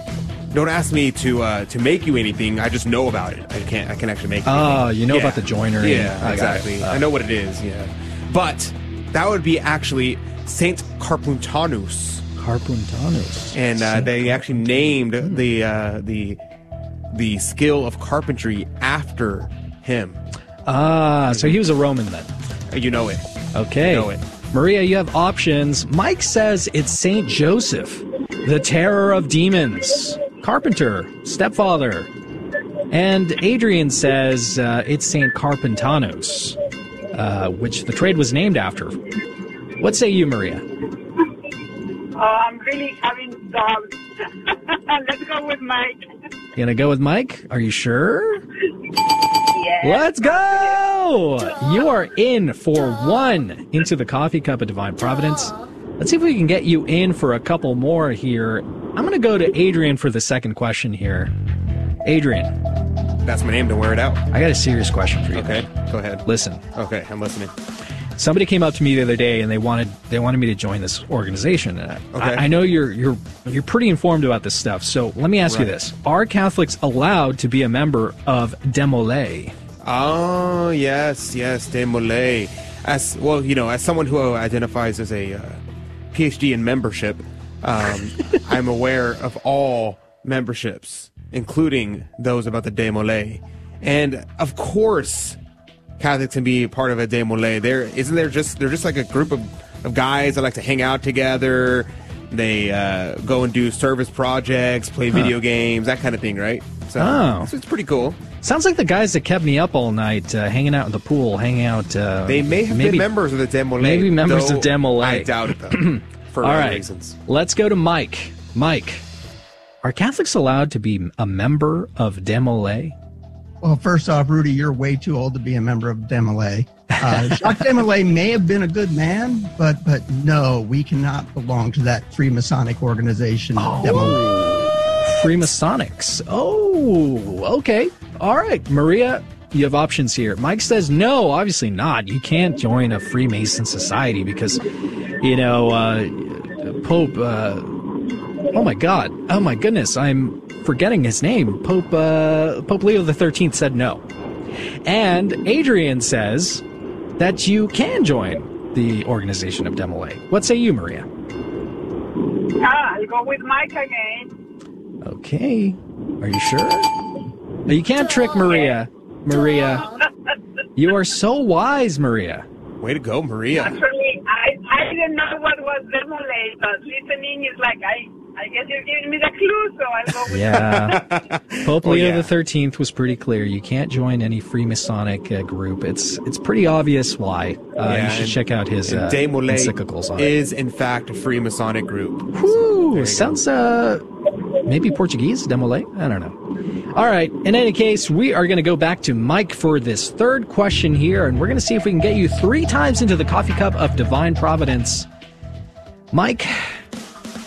don't ask me to uh, to make you anything. I just know about it. I can't. I can actually make. Oh, anything. you know Yeah. about the joinery. Yeah, I exactly. Uh, I know what it is. Yeah, but that would be actually Saint Carpuntanus. Carpuntanus. And uh, they actually named the uh, the the skill of carpentry after him. Ah, so he was a Roman then. You know it. Okay. You know it. Maria, you have options. Mike says it's Saint Joseph, the terror of demons, carpenter, stepfather. And Adrian says uh, it's Saint Carpentanos, uh, which the trade was named after. What say you, Maria? Oh, I'm really having doubts. Let's go with Mike. You gonna go with Mike? Are you sure? Yes. Let's go! You are in for one into the coffee cup of divine providence. Let's see if we can get you in for a couple more here. I'm going to go to Adrian for the second question here. Adrian. That's my name. Don't wear it out. I got a serious question for you. Okay, go ahead. Listen. Okay, I'm listening. Somebody came up to me the other day and they wanted they wanted me to join this organization. And I, Okay. I, I know you're you're you're pretty informed about this stuff. So let me ask you this: Are Catholics allowed to be a member of Demolay? Oh yes, yes, Demolay. As well, you know, as someone who identifies as a uh, PhD in membership, um, I'm aware of all memberships, including those about the Demolay, and of course, Catholics can be part of a Demolay. There isn't there just they're just like a group of, of guys that like to hang out together. They uh, go and do service projects, play Huh. video games, that kind of thing, right? So Oh. it's, it's pretty cool. Sounds like the guys that kept me up all night, uh, hanging out in the pool, hanging out. Uh, They may have maybe, been members of the Demolay. Maybe members of Demolay. I doubt it though. for all reasons. let's go to Mike. Mike, are Catholics allowed to be a member of Demolay? Well, first off, Rudy, you're way too old to be a member of Demolay. Uh, Jacques Demolay may have been a good man, but but no, we cannot belong to that Freemasonic organization. Demolay. Freemasonics. Oh, okay. All right, Maria, you have options here. Mike says no, obviously not. You can't join a Freemason society because, you know, uh, Pope. Uh, oh my God! Oh my goodness! I'm forgetting his name. Pope uh, Pope Leo the Thirteenth said no, and Adrian says that you can join the organization of Demolay. What say you, Maria? Ah, I'll go with Mike again. Okay. Are you sure? You can't trick Maria. Maria. You are so wise, Maria. Way to go, Maria. Actually, I, I didn't know what was Demolay, but listening is like, I, I guess you're giving me the clue, so I'll go with Yeah. Pope Oh, Leo yeah. the Thirteenth was pretty clear. You can't join any Freemasonic uh, group. It's it's pretty obvious why. Uh, Yeah, you should and- check out his and uh, Demolay encyclicals on it. is in fact a Freemasonic group. Whew, sounds uh maybe Portuguese, Demolay? I don't know. All right, in any case, we are going to go back to Mike for this third question here, and we're going to see if we can get you three times into the coffee cup of divine providence. Mike,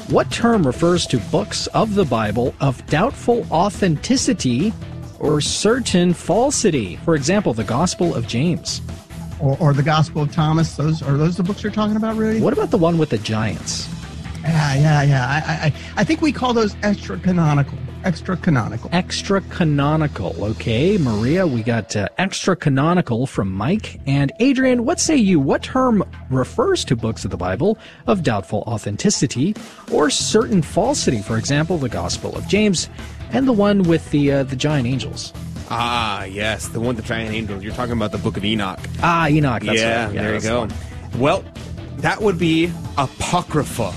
what term refers to books of the Bible of doubtful authenticity or certain falsity? For example, the Gospel of James. Or, or the Gospel of Thomas. Those are those the books you're talking about, Rudy? What about the one with the giants? Yeah, yeah, yeah. I, I, I think we call those extra canonical. Extra canonical. Extra canonical. Okay, Maria, we got uh, extra canonical from Mike. And Adrian, what say you? What term refers to books of the Bible of doubtful authenticity or certain falsity? For example, the Gospel of James and the one with the uh, the giant angels. Ah, yes, the one with the giant angels. You're talking about the Book of Enoch. Ah, Enoch. That's yeah, right. Yeah, there you that's the go. one. Well, that would be apocrypha.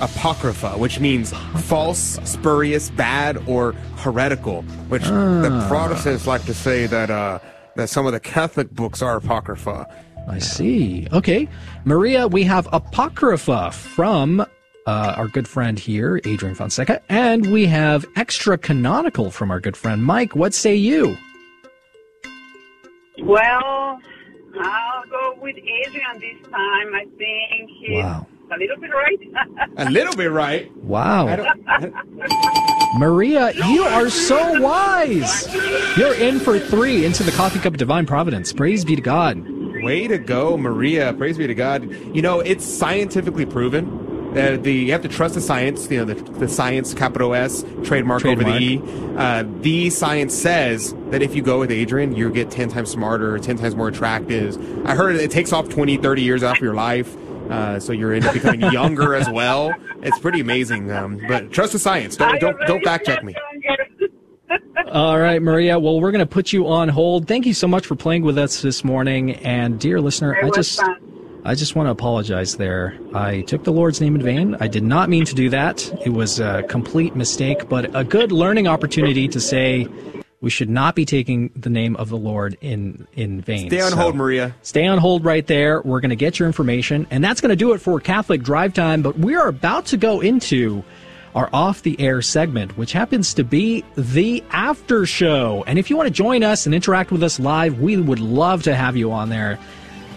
Apocrypha, which means false, spurious, bad, or heretical. Which the Ah. Protestants like to say that uh, that some of the Catholic books are apocrypha. I see. Okay. Maria, we have Apocrypha from uh, our good friend here, Adrian Fonseca, and we have extra canonical from our good friend Mike. What say you? Well, I'll go with Adrian this time. I think he's Wow. A little bit right. A little bit right. Wow. Maria, you are so wise. You're in for three into the coffee cup of divine providence. Praise be to God. Way to go, Maria. Praise be to God. You know, it's scientifically proven. that the you have to trust the science. You know, the, the science, capital S, trademark, over the E. Uh, the science says that if you go with Adrian, you get 10 times smarter, 10 times more attractive. I heard it takes off 20, 30 years off your life. Uh, so you're end up becoming younger as well. It's pretty amazing. Um, but trust the science. Don't don't don't fact check me. All right, Maria. Well, we're going to put you on hold. Thank you so much for playing with us this morning. And dear listener, I just fun. I just want to apologize there. I took the Lord's name in vain. I did not mean to do that. It was a complete mistake, but a good learning opportunity to say we should not be taking the name of the Lord in in vain. Stay on So, hold, Maria. Stay on hold right there. We're going to get your information, and that's going to do it for Catholic Drive Time. But we are about to go into our off the air segment, which happens to be the after show. And if you want to join us and interact with us live, we would love to have you on there.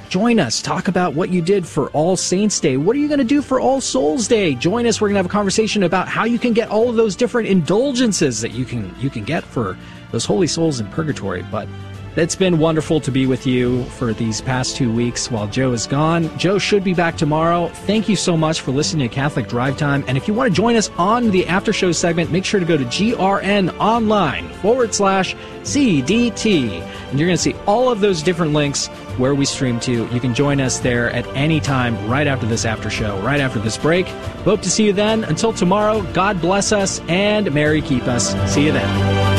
Join us. Talk about what you did for All Saints Day. What are you going to do for All Souls Day? Join us. We're going to have a conversation about how you can get all of those different indulgences that you can you can get for those holy souls in purgatory. But it's been wonderful to be with you for these past two weeks while Joe is gone. Joe should be back tomorrow. Thank you so much for listening to Catholic Drive Time. And if you want to join us on the after show segment, make sure to go to grn online forward slash CDT. And you're going to see all of those different links where we stream to. You can join us there at any time right after this after show, right after this break. Hope to see you then. Until tomorrow, God bless us and Mary keep us. See you then.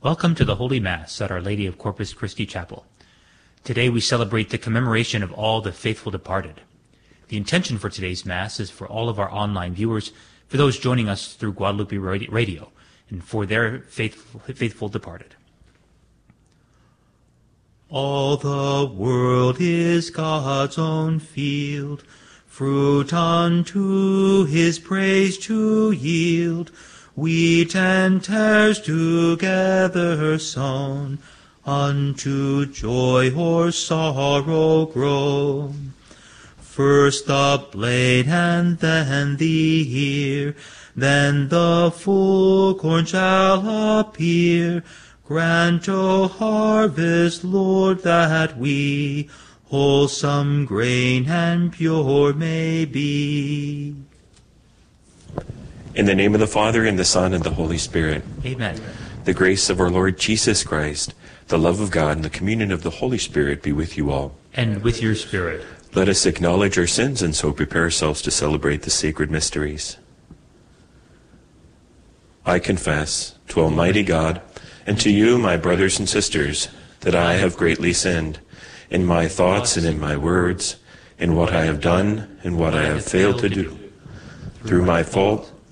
Welcome to the Holy Mass at Our Lady of Corpus Christi Chapel. Today we celebrate the commemoration of all the faithful departed. The intention for today's Mass is for all of our online viewers for those joining us through Guadalupe Radio, and for their faithful, faithful departed. All the world is God's own field, fruit unto his praise to yield, wheat and tares together sown, unto joy or sorrow grow. First the blade and then the ear, then the full corn shall appear. Grant, O harvest, Lord, that we wholesome grain and pure may be. In the name of the Father, and the Son, and the Holy Spirit. Amen. The grace of our Lord Jesus Christ, the love of God, and the communion of the Holy Spirit be with you all. And with your spirit. Let us acknowledge our sins and so prepare ourselves to celebrate the sacred mysteries. I confess to Almighty God and to you, my brothers and sisters, that I have greatly sinned in my thoughts and in my words, in what I have done and what I have failed to do. Through my fault,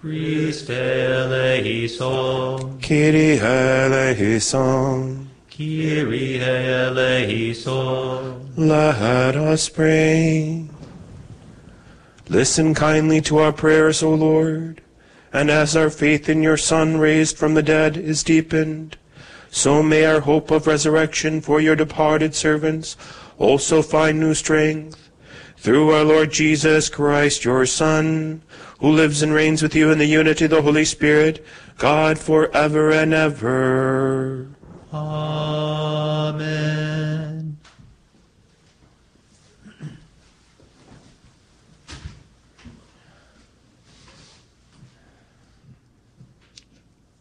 Christe eleison. Kyrie eleison. Kyrie eleison. Let us pray. Listen kindly to our prayers, O Lord, and as our faith in your Son raised from the dead is deepened, so may our hope of resurrection for your departed servants also find new strength. Through our Lord Jesus Christ, your Son, who lives and reigns with you in the unity of the Holy Spirit, God forever and ever. Amen.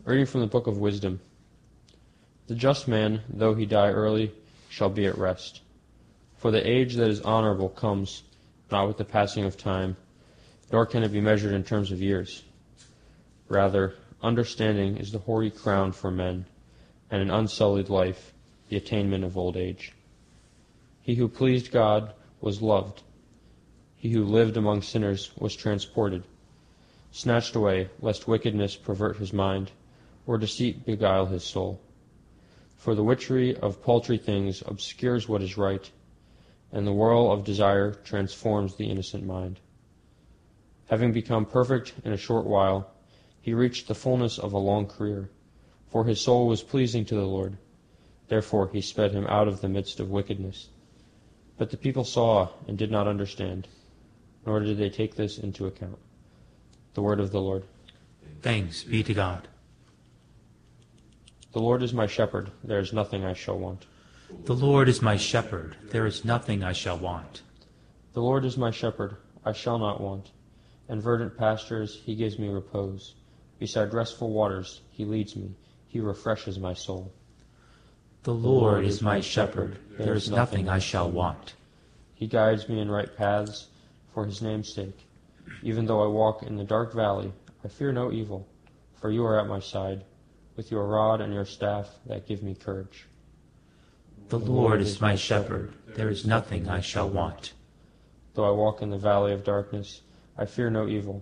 Reading from the Book of Wisdom. The just man, though he die early, shall be at rest. For the age that is honorable comes not with the passing of time, nor can it be measured in terms of years. Rather, understanding is the hoary crown for men, and an unsullied life the attainment of old age. He who pleased God was loved. He who lived among sinners was transported, snatched away, lest wickedness pervert his mind or deceit beguile his soul. For the witchery of paltry things obscures what is right, and the whirl of desire transforms the innocent mind. Having become perfect in a short while, he reached the fullness of a long career, for his soul was pleasing to the Lord. Therefore he sped him out of the midst of wickedness. But the people saw and did not understand, nor did they take this into account. The word of the Lord. Thanks be to God. The Lord is my shepherd, there is nothing I shall want. The Lord is my shepherd, there is nothing I shall want. The Lord is my shepherd, I shall not want. In verdant pastures he gives me repose. Beside restful waters he leads me, he refreshes my soul. The Lord is my shepherd, there is nothing I shall want. He guides me in right paths for his name's sake. Even though I walk in the dark valley, I fear no evil, for you are at my side with your rod and your staff that give me courage. The Lord is my shepherd, there is nothing I shall want. Though I walk in the valley of darkness, I fear no evil.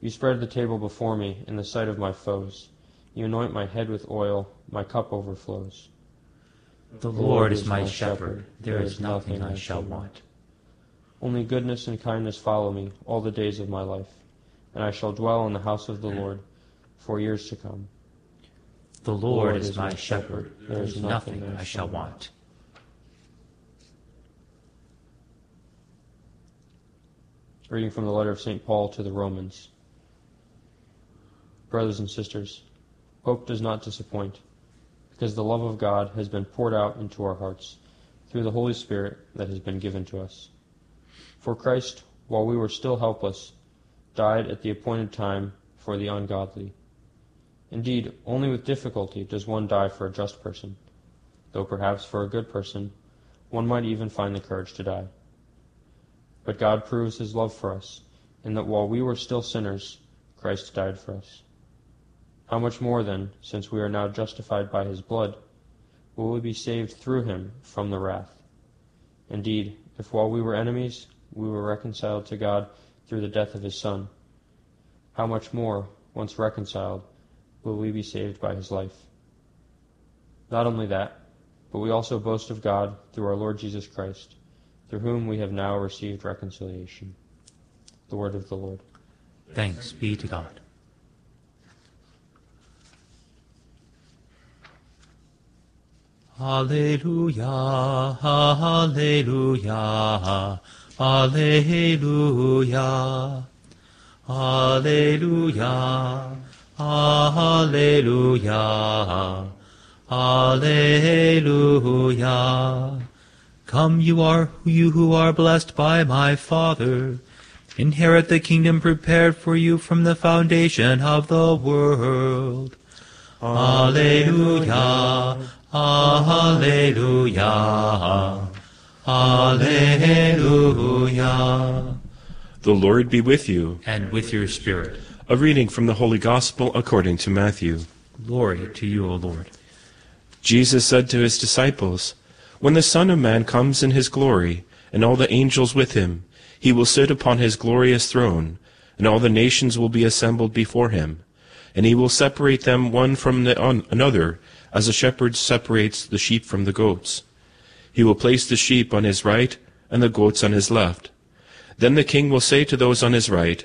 You spread the table before me in the sight of my foes. You anoint my head with oil, my cup overflows. The Lord is my shepherd, there is nothing I shall want. Only goodness and kindness follow me all the days of my life, and I shall dwell in the house of the hmm. Lord for years to come. The Lord is my shepherd, there is nothing I shall want. Reading from the letter of St. Paul to the Romans. Brothers and sisters, hope does not disappoint, because the love of God has been poured out into our hearts through the Holy Spirit that has been given to us. For Christ, while we were still helpless, died at the appointed time for the ungodly. Indeed, only with difficulty does one die for a just person, though perhaps for a good person one might even find the courage to die. But God proves his love for us, in that while we were still sinners, Christ died for us. How much more then, since we are now justified by his blood, will we be saved through him from the wrath? Indeed, if while we were enemies, we were reconciled to God through the death of his Son, how much more, once reconciled, will we be saved by his life. Not only that, but we also boast of God through our Lord Jesus Christ, through whom we have now received reconciliation. The word of the Lord. Thanks be to God. Alleluia, Alleluia, Alleluia, Alleluia. Alleluia. Alleluia. Come, you are you who are blessed by my Father. Inherit the kingdom prepared for you from the foundation of the world. Alleluia. Alleluia. Alleluia. The Lord be with you. And with your spirit. A reading from the Holy Gospel according to Matthew. Glory to you, O Lord. Jesus said to his disciples, When the Son of Man comes in his glory, and all the angels with him, he will sit upon his glorious throne, and all the nations will be assembled before him. And he will separate them one from the another, as a shepherd separates the sheep from the goats. He will place the sheep on his right, and the goats on his left. Then the king will say to those on his right,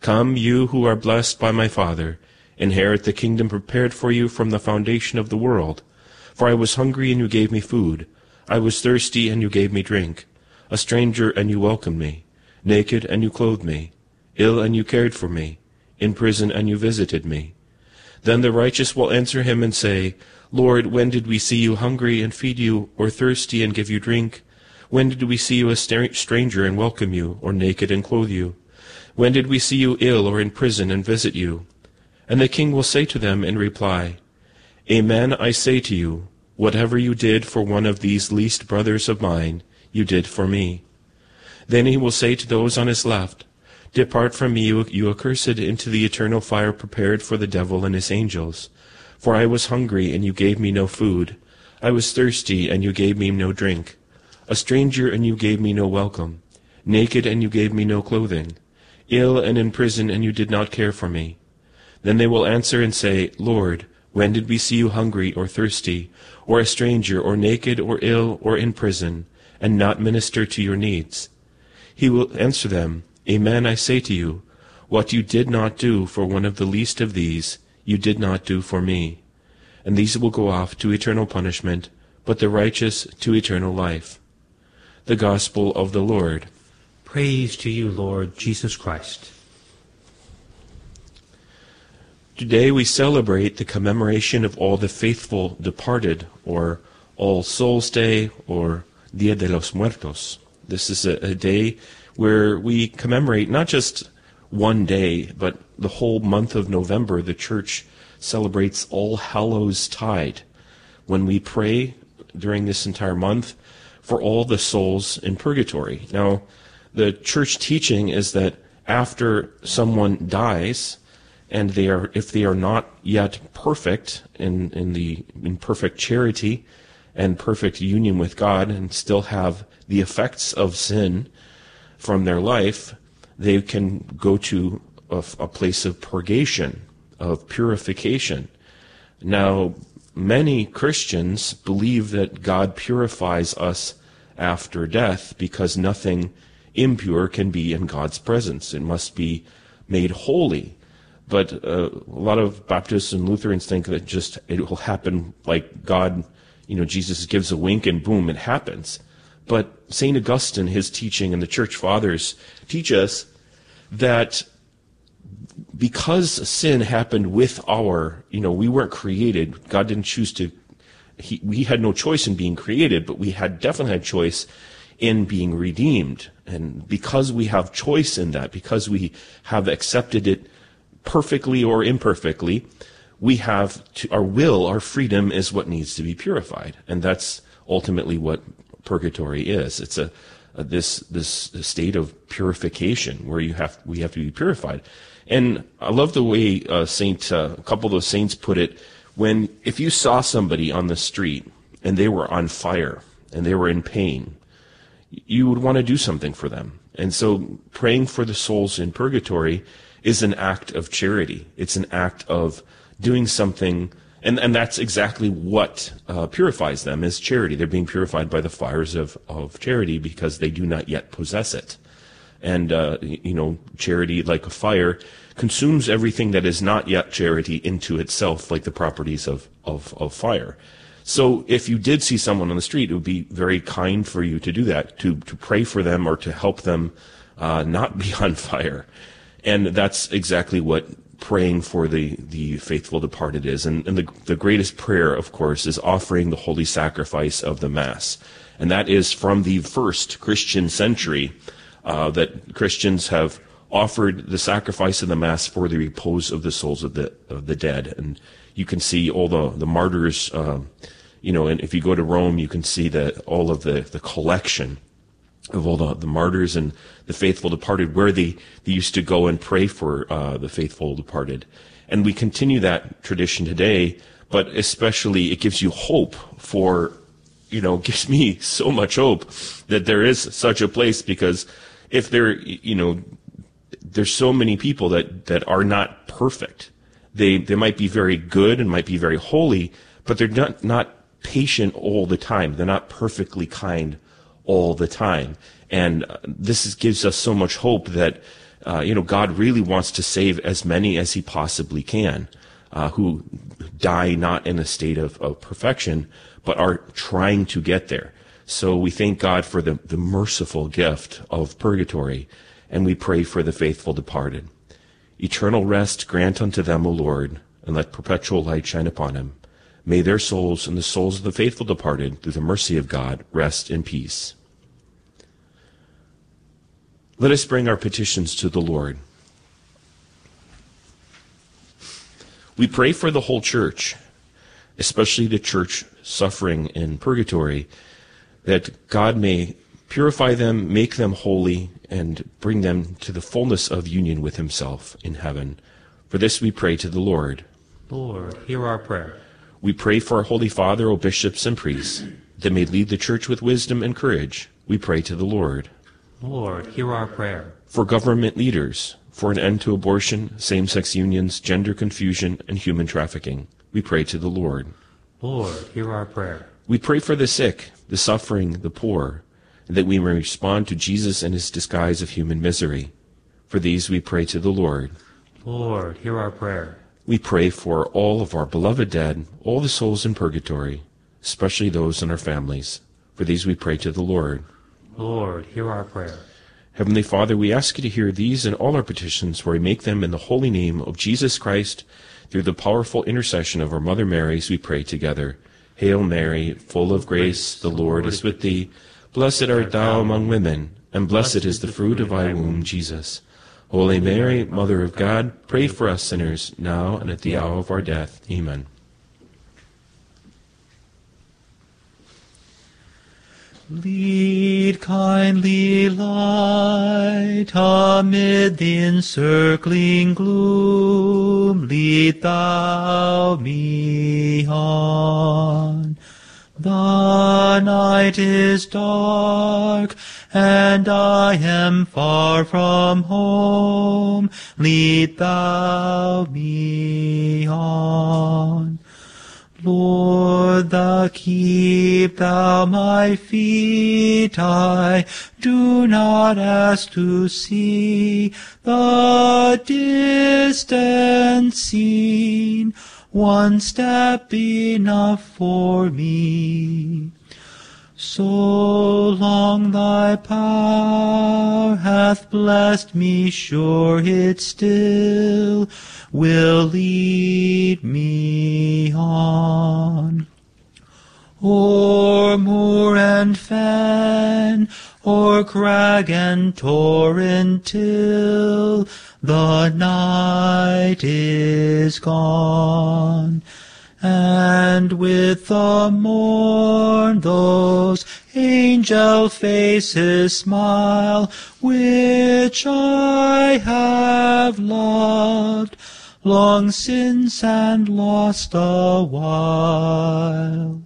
Come, you who are blessed by my Father, inherit the kingdom prepared for you from the foundation of the world. For I was hungry, and you gave me food. I was thirsty, and you gave me drink. A stranger, and you welcomed me. Naked, and you clothed me. Ill, and you cared for me. In prison, and you visited me. Then the righteous will answer him and say, Lord, when did we see you hungry and feed you, or thirsty and give you drink? When did we see you a stranger and welcome you, or naked and clothe you? When did we see you ill or in prison and visit you? And the king will say to them in reply, Amen, I say to you, whatever you did for one of these least brothers of mine, you did for me. Then he will say to those on his left, Depart from me, you accursed, into the eternal fire prepared for the devil and his angels. For I was hungry, and you gave me no food. I was thirsty, and you gave me no drink. A stranger, and you gave me no welcome. Naked, and you gave me no clothing ill and in prison, and you did not care for me. Then they will answer and say, Lord, when did we see you hungry or thirsty, or a stranger, or naked, or ill, or in prison, and not minister to your needs? He will answer them, Amen, I say to you, what you did not do for one of the least of these, you did not do for me. And these will go off to eternal punishment, but the righteous to eternal life. The Gospel of the Lord. Praise to you, Lord Jesus Christ. Today we celebrate the commemoration of all the faithful departed, or All Souls Day, or Dia de los Muertos. This is a, a day where we commemorate not just one day, but the whole month of November. The Church celebrates All Hallows Tide when we pray during this entire month for all the souls in purgatory. Now, the church teaching is that after someone dies, and they are if they are not yet perfect in in the in perfect charity and perfect union with God and still have the effects of sin from their life, they can go to a, a place of purgation, of purification. Now, many Christians believe that God purifies us after death because nothing impure can be in God's presence. It must be made holy. But uh, a lot of Baptists and Lutherans think that just it will happen like God, you know, Jesus gives a wink and boom, it happens. But St. Augustine, his teaching, and the church fathers teach us that because sin happened with our, you know, we weren't created, God didn't choose to, he, we had no choice in being created, but we had definitely had choice in being redeemed. And because we have choice in that, because we have accepted it perfectly or imperfectly, we have to, our will, our freedom is what needs to be purified. And that's ultimately what purgatory is. It's a, a this, this state of purification where you have, we have to be purified. And I love the way uh, Saint, uh, a couple of those saints put it, when, if you saw somebody on the street and they were on fire and they were in pain, you would want to do something for them. And so praying for the souls in purgatory is an act of charity. It's an act of doing something, and, and that's exactly what uh, purifies them is charity. They're being purified by the fires of, of charity because they do not yet possess it. And, uh, you know, charity, like a fire, consumes everything that is not yet charity into itself, like the properties of, of, of fire. So if you did see someone on the street, it would be very kind for you to do that, to, to pray for them or to help them uh, not be on fire. And that's exactly what praying for the, the faithful departed is. And, and the, the greatest prayer, of course, is offering the holy sacrifice of the Mass. And that is from the first Christian century uh, that Christians have offered the sacrifice of the Mass for the repose of the souls of the, of the dead. And you can see all the, the martyrs, uh, you know, and if you go to Rome, you can see that all of the, the collection of all the, the martyrs and the faithful departed, where they, they used to go and pray for uh, the faithful departed. And we continue that tradition today, but especially it gives you hope for, you know, gives me so much hope that there is such a place because if there, you know, there's so many people that, that are not perfect. They, they might be very good and might be very holy, but they're not, not patient all the time. They're not perfectly kind all the time. And uh, this is, gives us so much hope that, uh, you know, God really wants to save as many as he possibly can, uh, who die not in a state of, of perfection, but are trying to get there. So we thank God for the, the merciful gift of purgatory, and we pray for the faithful departed. Eternal rest grant unto them, O Lord, and let perpetual light shine upon them. May their souls and the souls of the faithful departed, through the mercy of God, rest in peace. Let us bring our petitions to the Lord. We pray for the whole church, especially the church suffering in purgatory, that God may purify them, make them holy, and bring them to the fullness of union with Himself in heaven. For this we pray to the Lord. Lord, hear our prayer. We pray for our Holy Father, O bishops and priests, that may lead the church with wisdom and courage. We pray to the Lord. Lord, hear our prayer. For government leaders, for an end to abortion, same sex unions, gender confusion, and human trafficking. We pray to the Lord. Lord, hear our prayer. We pray for the sick, the suffering, the poor, and that we may respond to Jesus and his disguise of human misery. For these we pray to the Lord. Lord, hear our prayer. We pray for all of our beloved dead, all the souls in purgatory, especially those in our families. For these we pray to the Lord. Lord, hear our prayer. Heavenly Father, we ask you to hear these and all our petitions, for we make them in the holy name of Jesus Christ, through the powerful intercession of our Mother Mary, as we pray together. Hail Mary, full of grace, the Lord is with thee. Blessed art thou among women, and blessed is the fruit of thy womb, Jesus. Holy Mary, Mother of God, pray for us sinners, now and at the hour of our death. Amen. Lead kindly light amid the encircling gloom, lead thou me on. The night is dark, and I am far from home, lead thou me on. Lord, thou keep thou my feet, I do not ask to see the distant scene, one step enough for me. So long thy power hath blessed me, sure it still will lead me on. O'er moor and fen, o'er crag and torrent till the night is gone. And with the morn those angel faces smile, which I have loved long since and lost a while.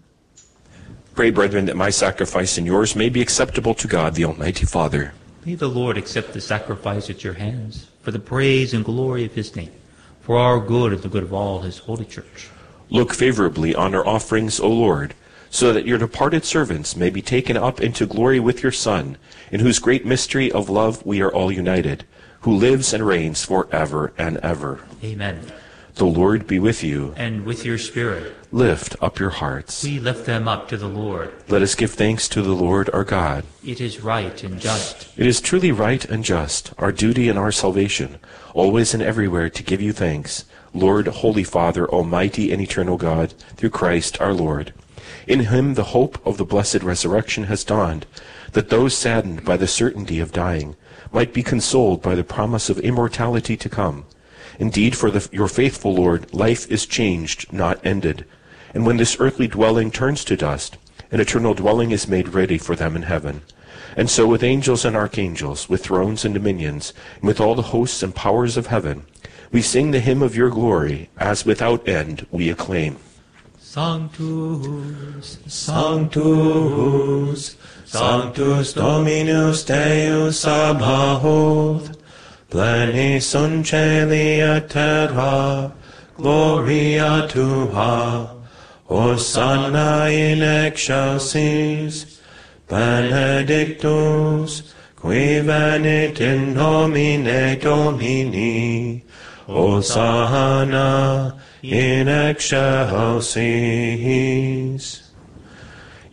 Pray, brethren, that my sacrifice and yours may be acceptable to God, the Almighty Father. May the Lord accept the sacrifice at your hands for the praise and glory of his name, for our good and the good of all his holy church. Look favorably on our offerings, O Lord, so that your departed servants may be taken up into glory with your Son, in whose great mystery of love we are all united, who lives and reigns for ever and ever. Amen. The Lord be with you. And with your spirit. Lift up your hearts. We lift them up to the Lord. Let us give thanks to the Lord our God. It is right and just. It is truly right and just, our duty and our salvation, always and everywhere to give you thanks, Lord, Holy Father, Almighty and eternal God, through Christ our Lord. In him the hope of the blessed resurrection has dawned, that those saddened by the certainty of dying might be consoled by the promise of immortality to come. Indeed, for the, your faithful Lord, life is changed, not ended. And when this earthly dwelling turns to dust, an eternal dwelling is made ready for them in heaven. And so with angels and archangels, with thrones and dominions, and with all the hosts and powers of heaven, we sing the hymn of your glory, as without end we acclaim. Sanctus, Sanctus, Sanctus Dominus Deus Sabaoth, Pleni sunt celi et terra, gloria tua, Hosanna in excelsis, benedictus, qui venit in nomine Domini, Hosanna in excelsis.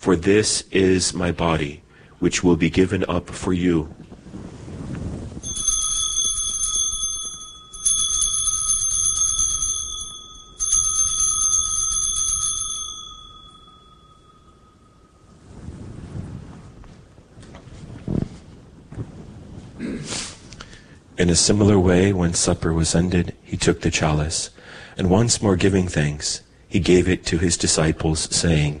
for this is my body, which will be given up for you. In a similar way, when supper was ended, he took the chalice, and once more giving thanks, he gave it to his disciples, saying,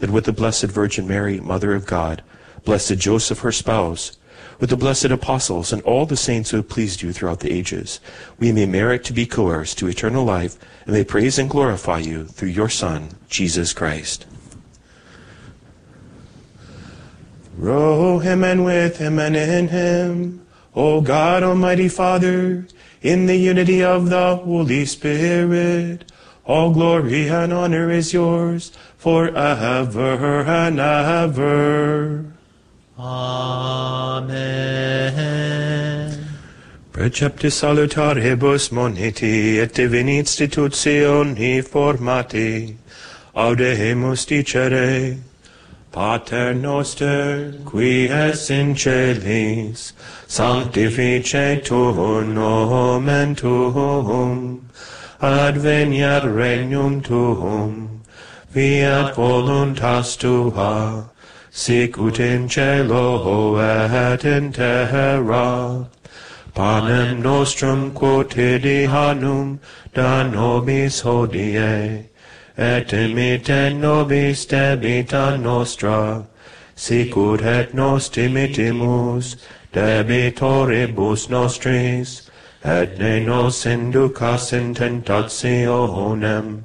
that with the Blessed Virgin Mary, Mother of God, Blessed Joseph, her spouse, with the blessed apostles and all the saints who have pleased you throughout the ages, we may merit to be coheirs to eternal life and may praise and glorify you through your Son, Jesus Christ. Through him and with him and in him, O God, Almighty Father, in the unity of the Holy Spirit, all glory and honor is yours forever and ever. Amen. Preceptus salutaribus moniti et divini institutioni formati, audemus dicere, Pater noster, qui es in celis, sanctificetur nomen tuum, adveniat regnum tuum, fiat voluntas tua, sic ut in cielo et in terra. Panem nostrum quotidianum da nobis hodie, et imite nobis debita nostra, sic ut et nos timitimus debitoribus nostris, et ne nos inducas in tentationem,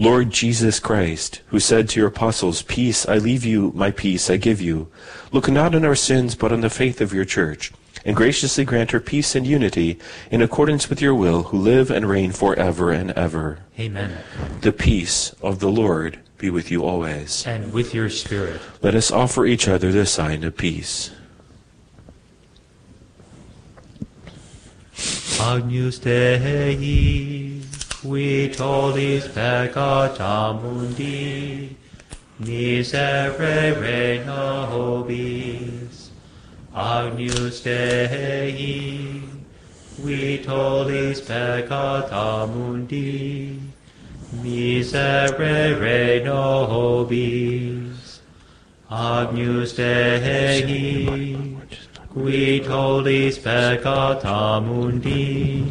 Lord Jesus Christ, who said to your apostles, Peace I leave you, my peace I give you, look not on our sins, but on the faith of your church, and graciously grant her peace and unity in accordance with your will, who live and reign forever and ever. Amen. The peace of the Lord be with you always. And with your spirit. Let us offer each other the sign of peace. Agnus Dei, qui tollis peccata mundi, miserere nobis. Agnus Dei, qui tollis peccata mundi, miserere nobis. Agnus Dei, qui tollis peccata mundi,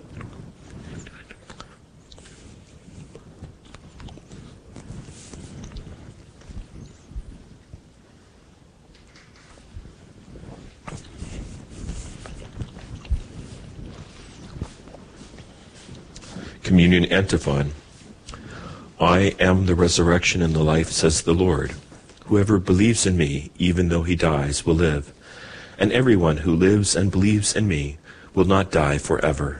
Communion Antiphon. I am the resurrection and the life, says the Lord. Whoever believes in me, even though he dies, will live. And everyone who lives and believes in me will not die forever.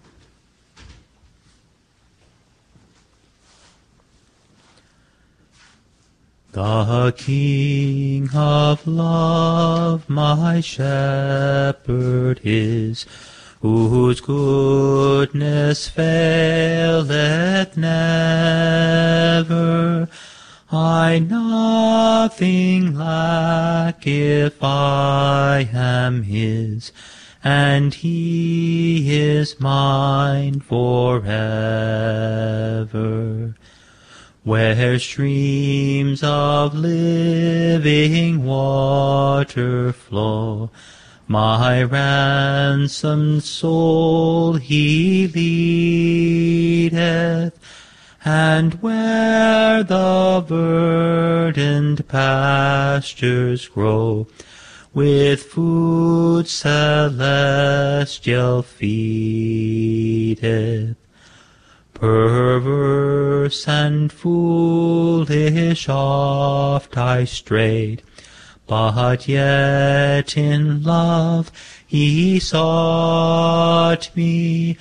The King of love, my shepherd is, whose goodness faileth never. I nothing lack if I am his, and he is mine forever where streams of living water flow. My ransomed soul he leadeth, and where the verdant pastures grow, with food celestial feedeth perverse and foolish oft I strayed, but yet in love he sought me,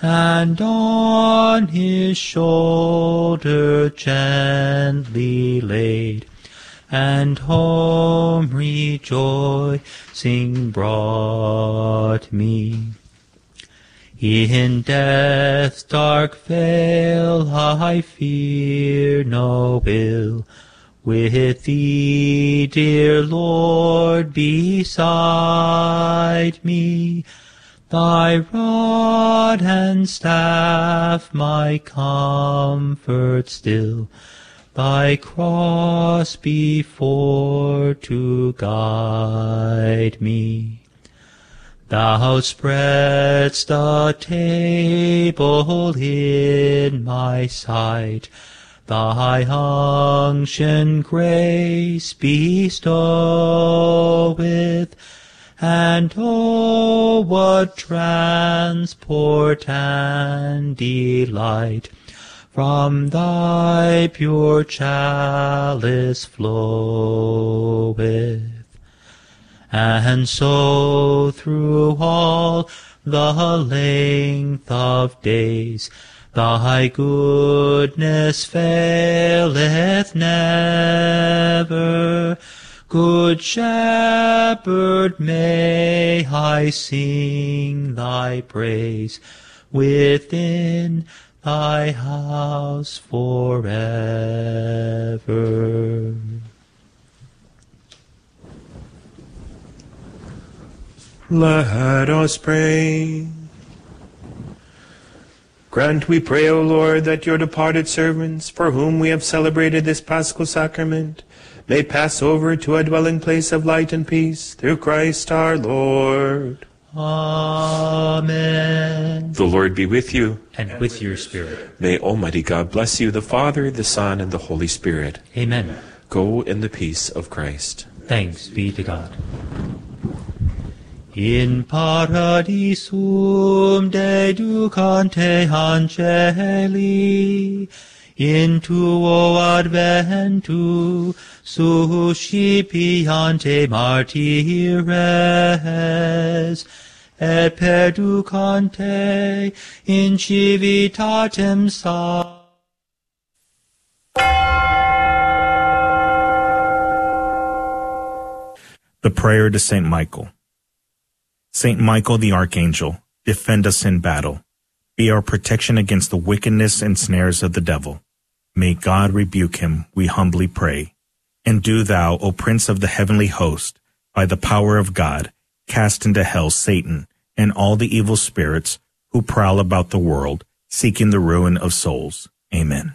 and on his shoulder gently laid, and home rejoicing brought me. In death's dark vale I fear no ill. With thee, dear Lord, beside me, thy rod and staff my comfort still, thy cross before to guide me. Thou spreadst a table in my sight, Thy unction grace bestoweth, and oh, what transport and delight from thy pure chalice floweth. And so through all the length of days thy goodness faileth never. Good shepherd, may I sing thy praise within thy house forever. Let us pray. Grant, we pray, O Lord, that your departed servants, for whom we have celebrated this paschal sacrament, may pass over to a dwelling place of light and peace through Christ our Lord. Amen. The Lord be with you. And with your spirit. May Almighty God bless you, the Father, the Son, and the Holy Spirit. Amen. Go in the peace of Christ. Thanks be to God. In paradisum deducante angeli, in tuo adventu suscipiante martires, et perducante in civitatem sa. The Prayer to St. Michael Saint Michael the Archangel, defend us in battle. Be our protection against the wickedness and snares of the devil. May God rebuke him, we humbly pray. And do thou, O Prince of the heavenly host, by the power of God, cast into hell Satan and all the evil spirits who prowl about the world, seeking the ruin of souls. Amen.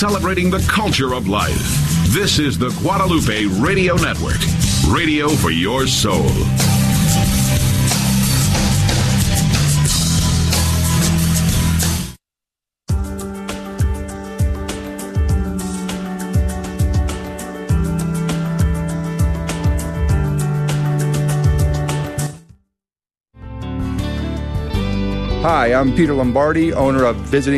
Celebrating the culture of life. This is the Guadalupe Radio Network, radio for your soul. Hi, I'm Peter Lombardi, owner of Visiting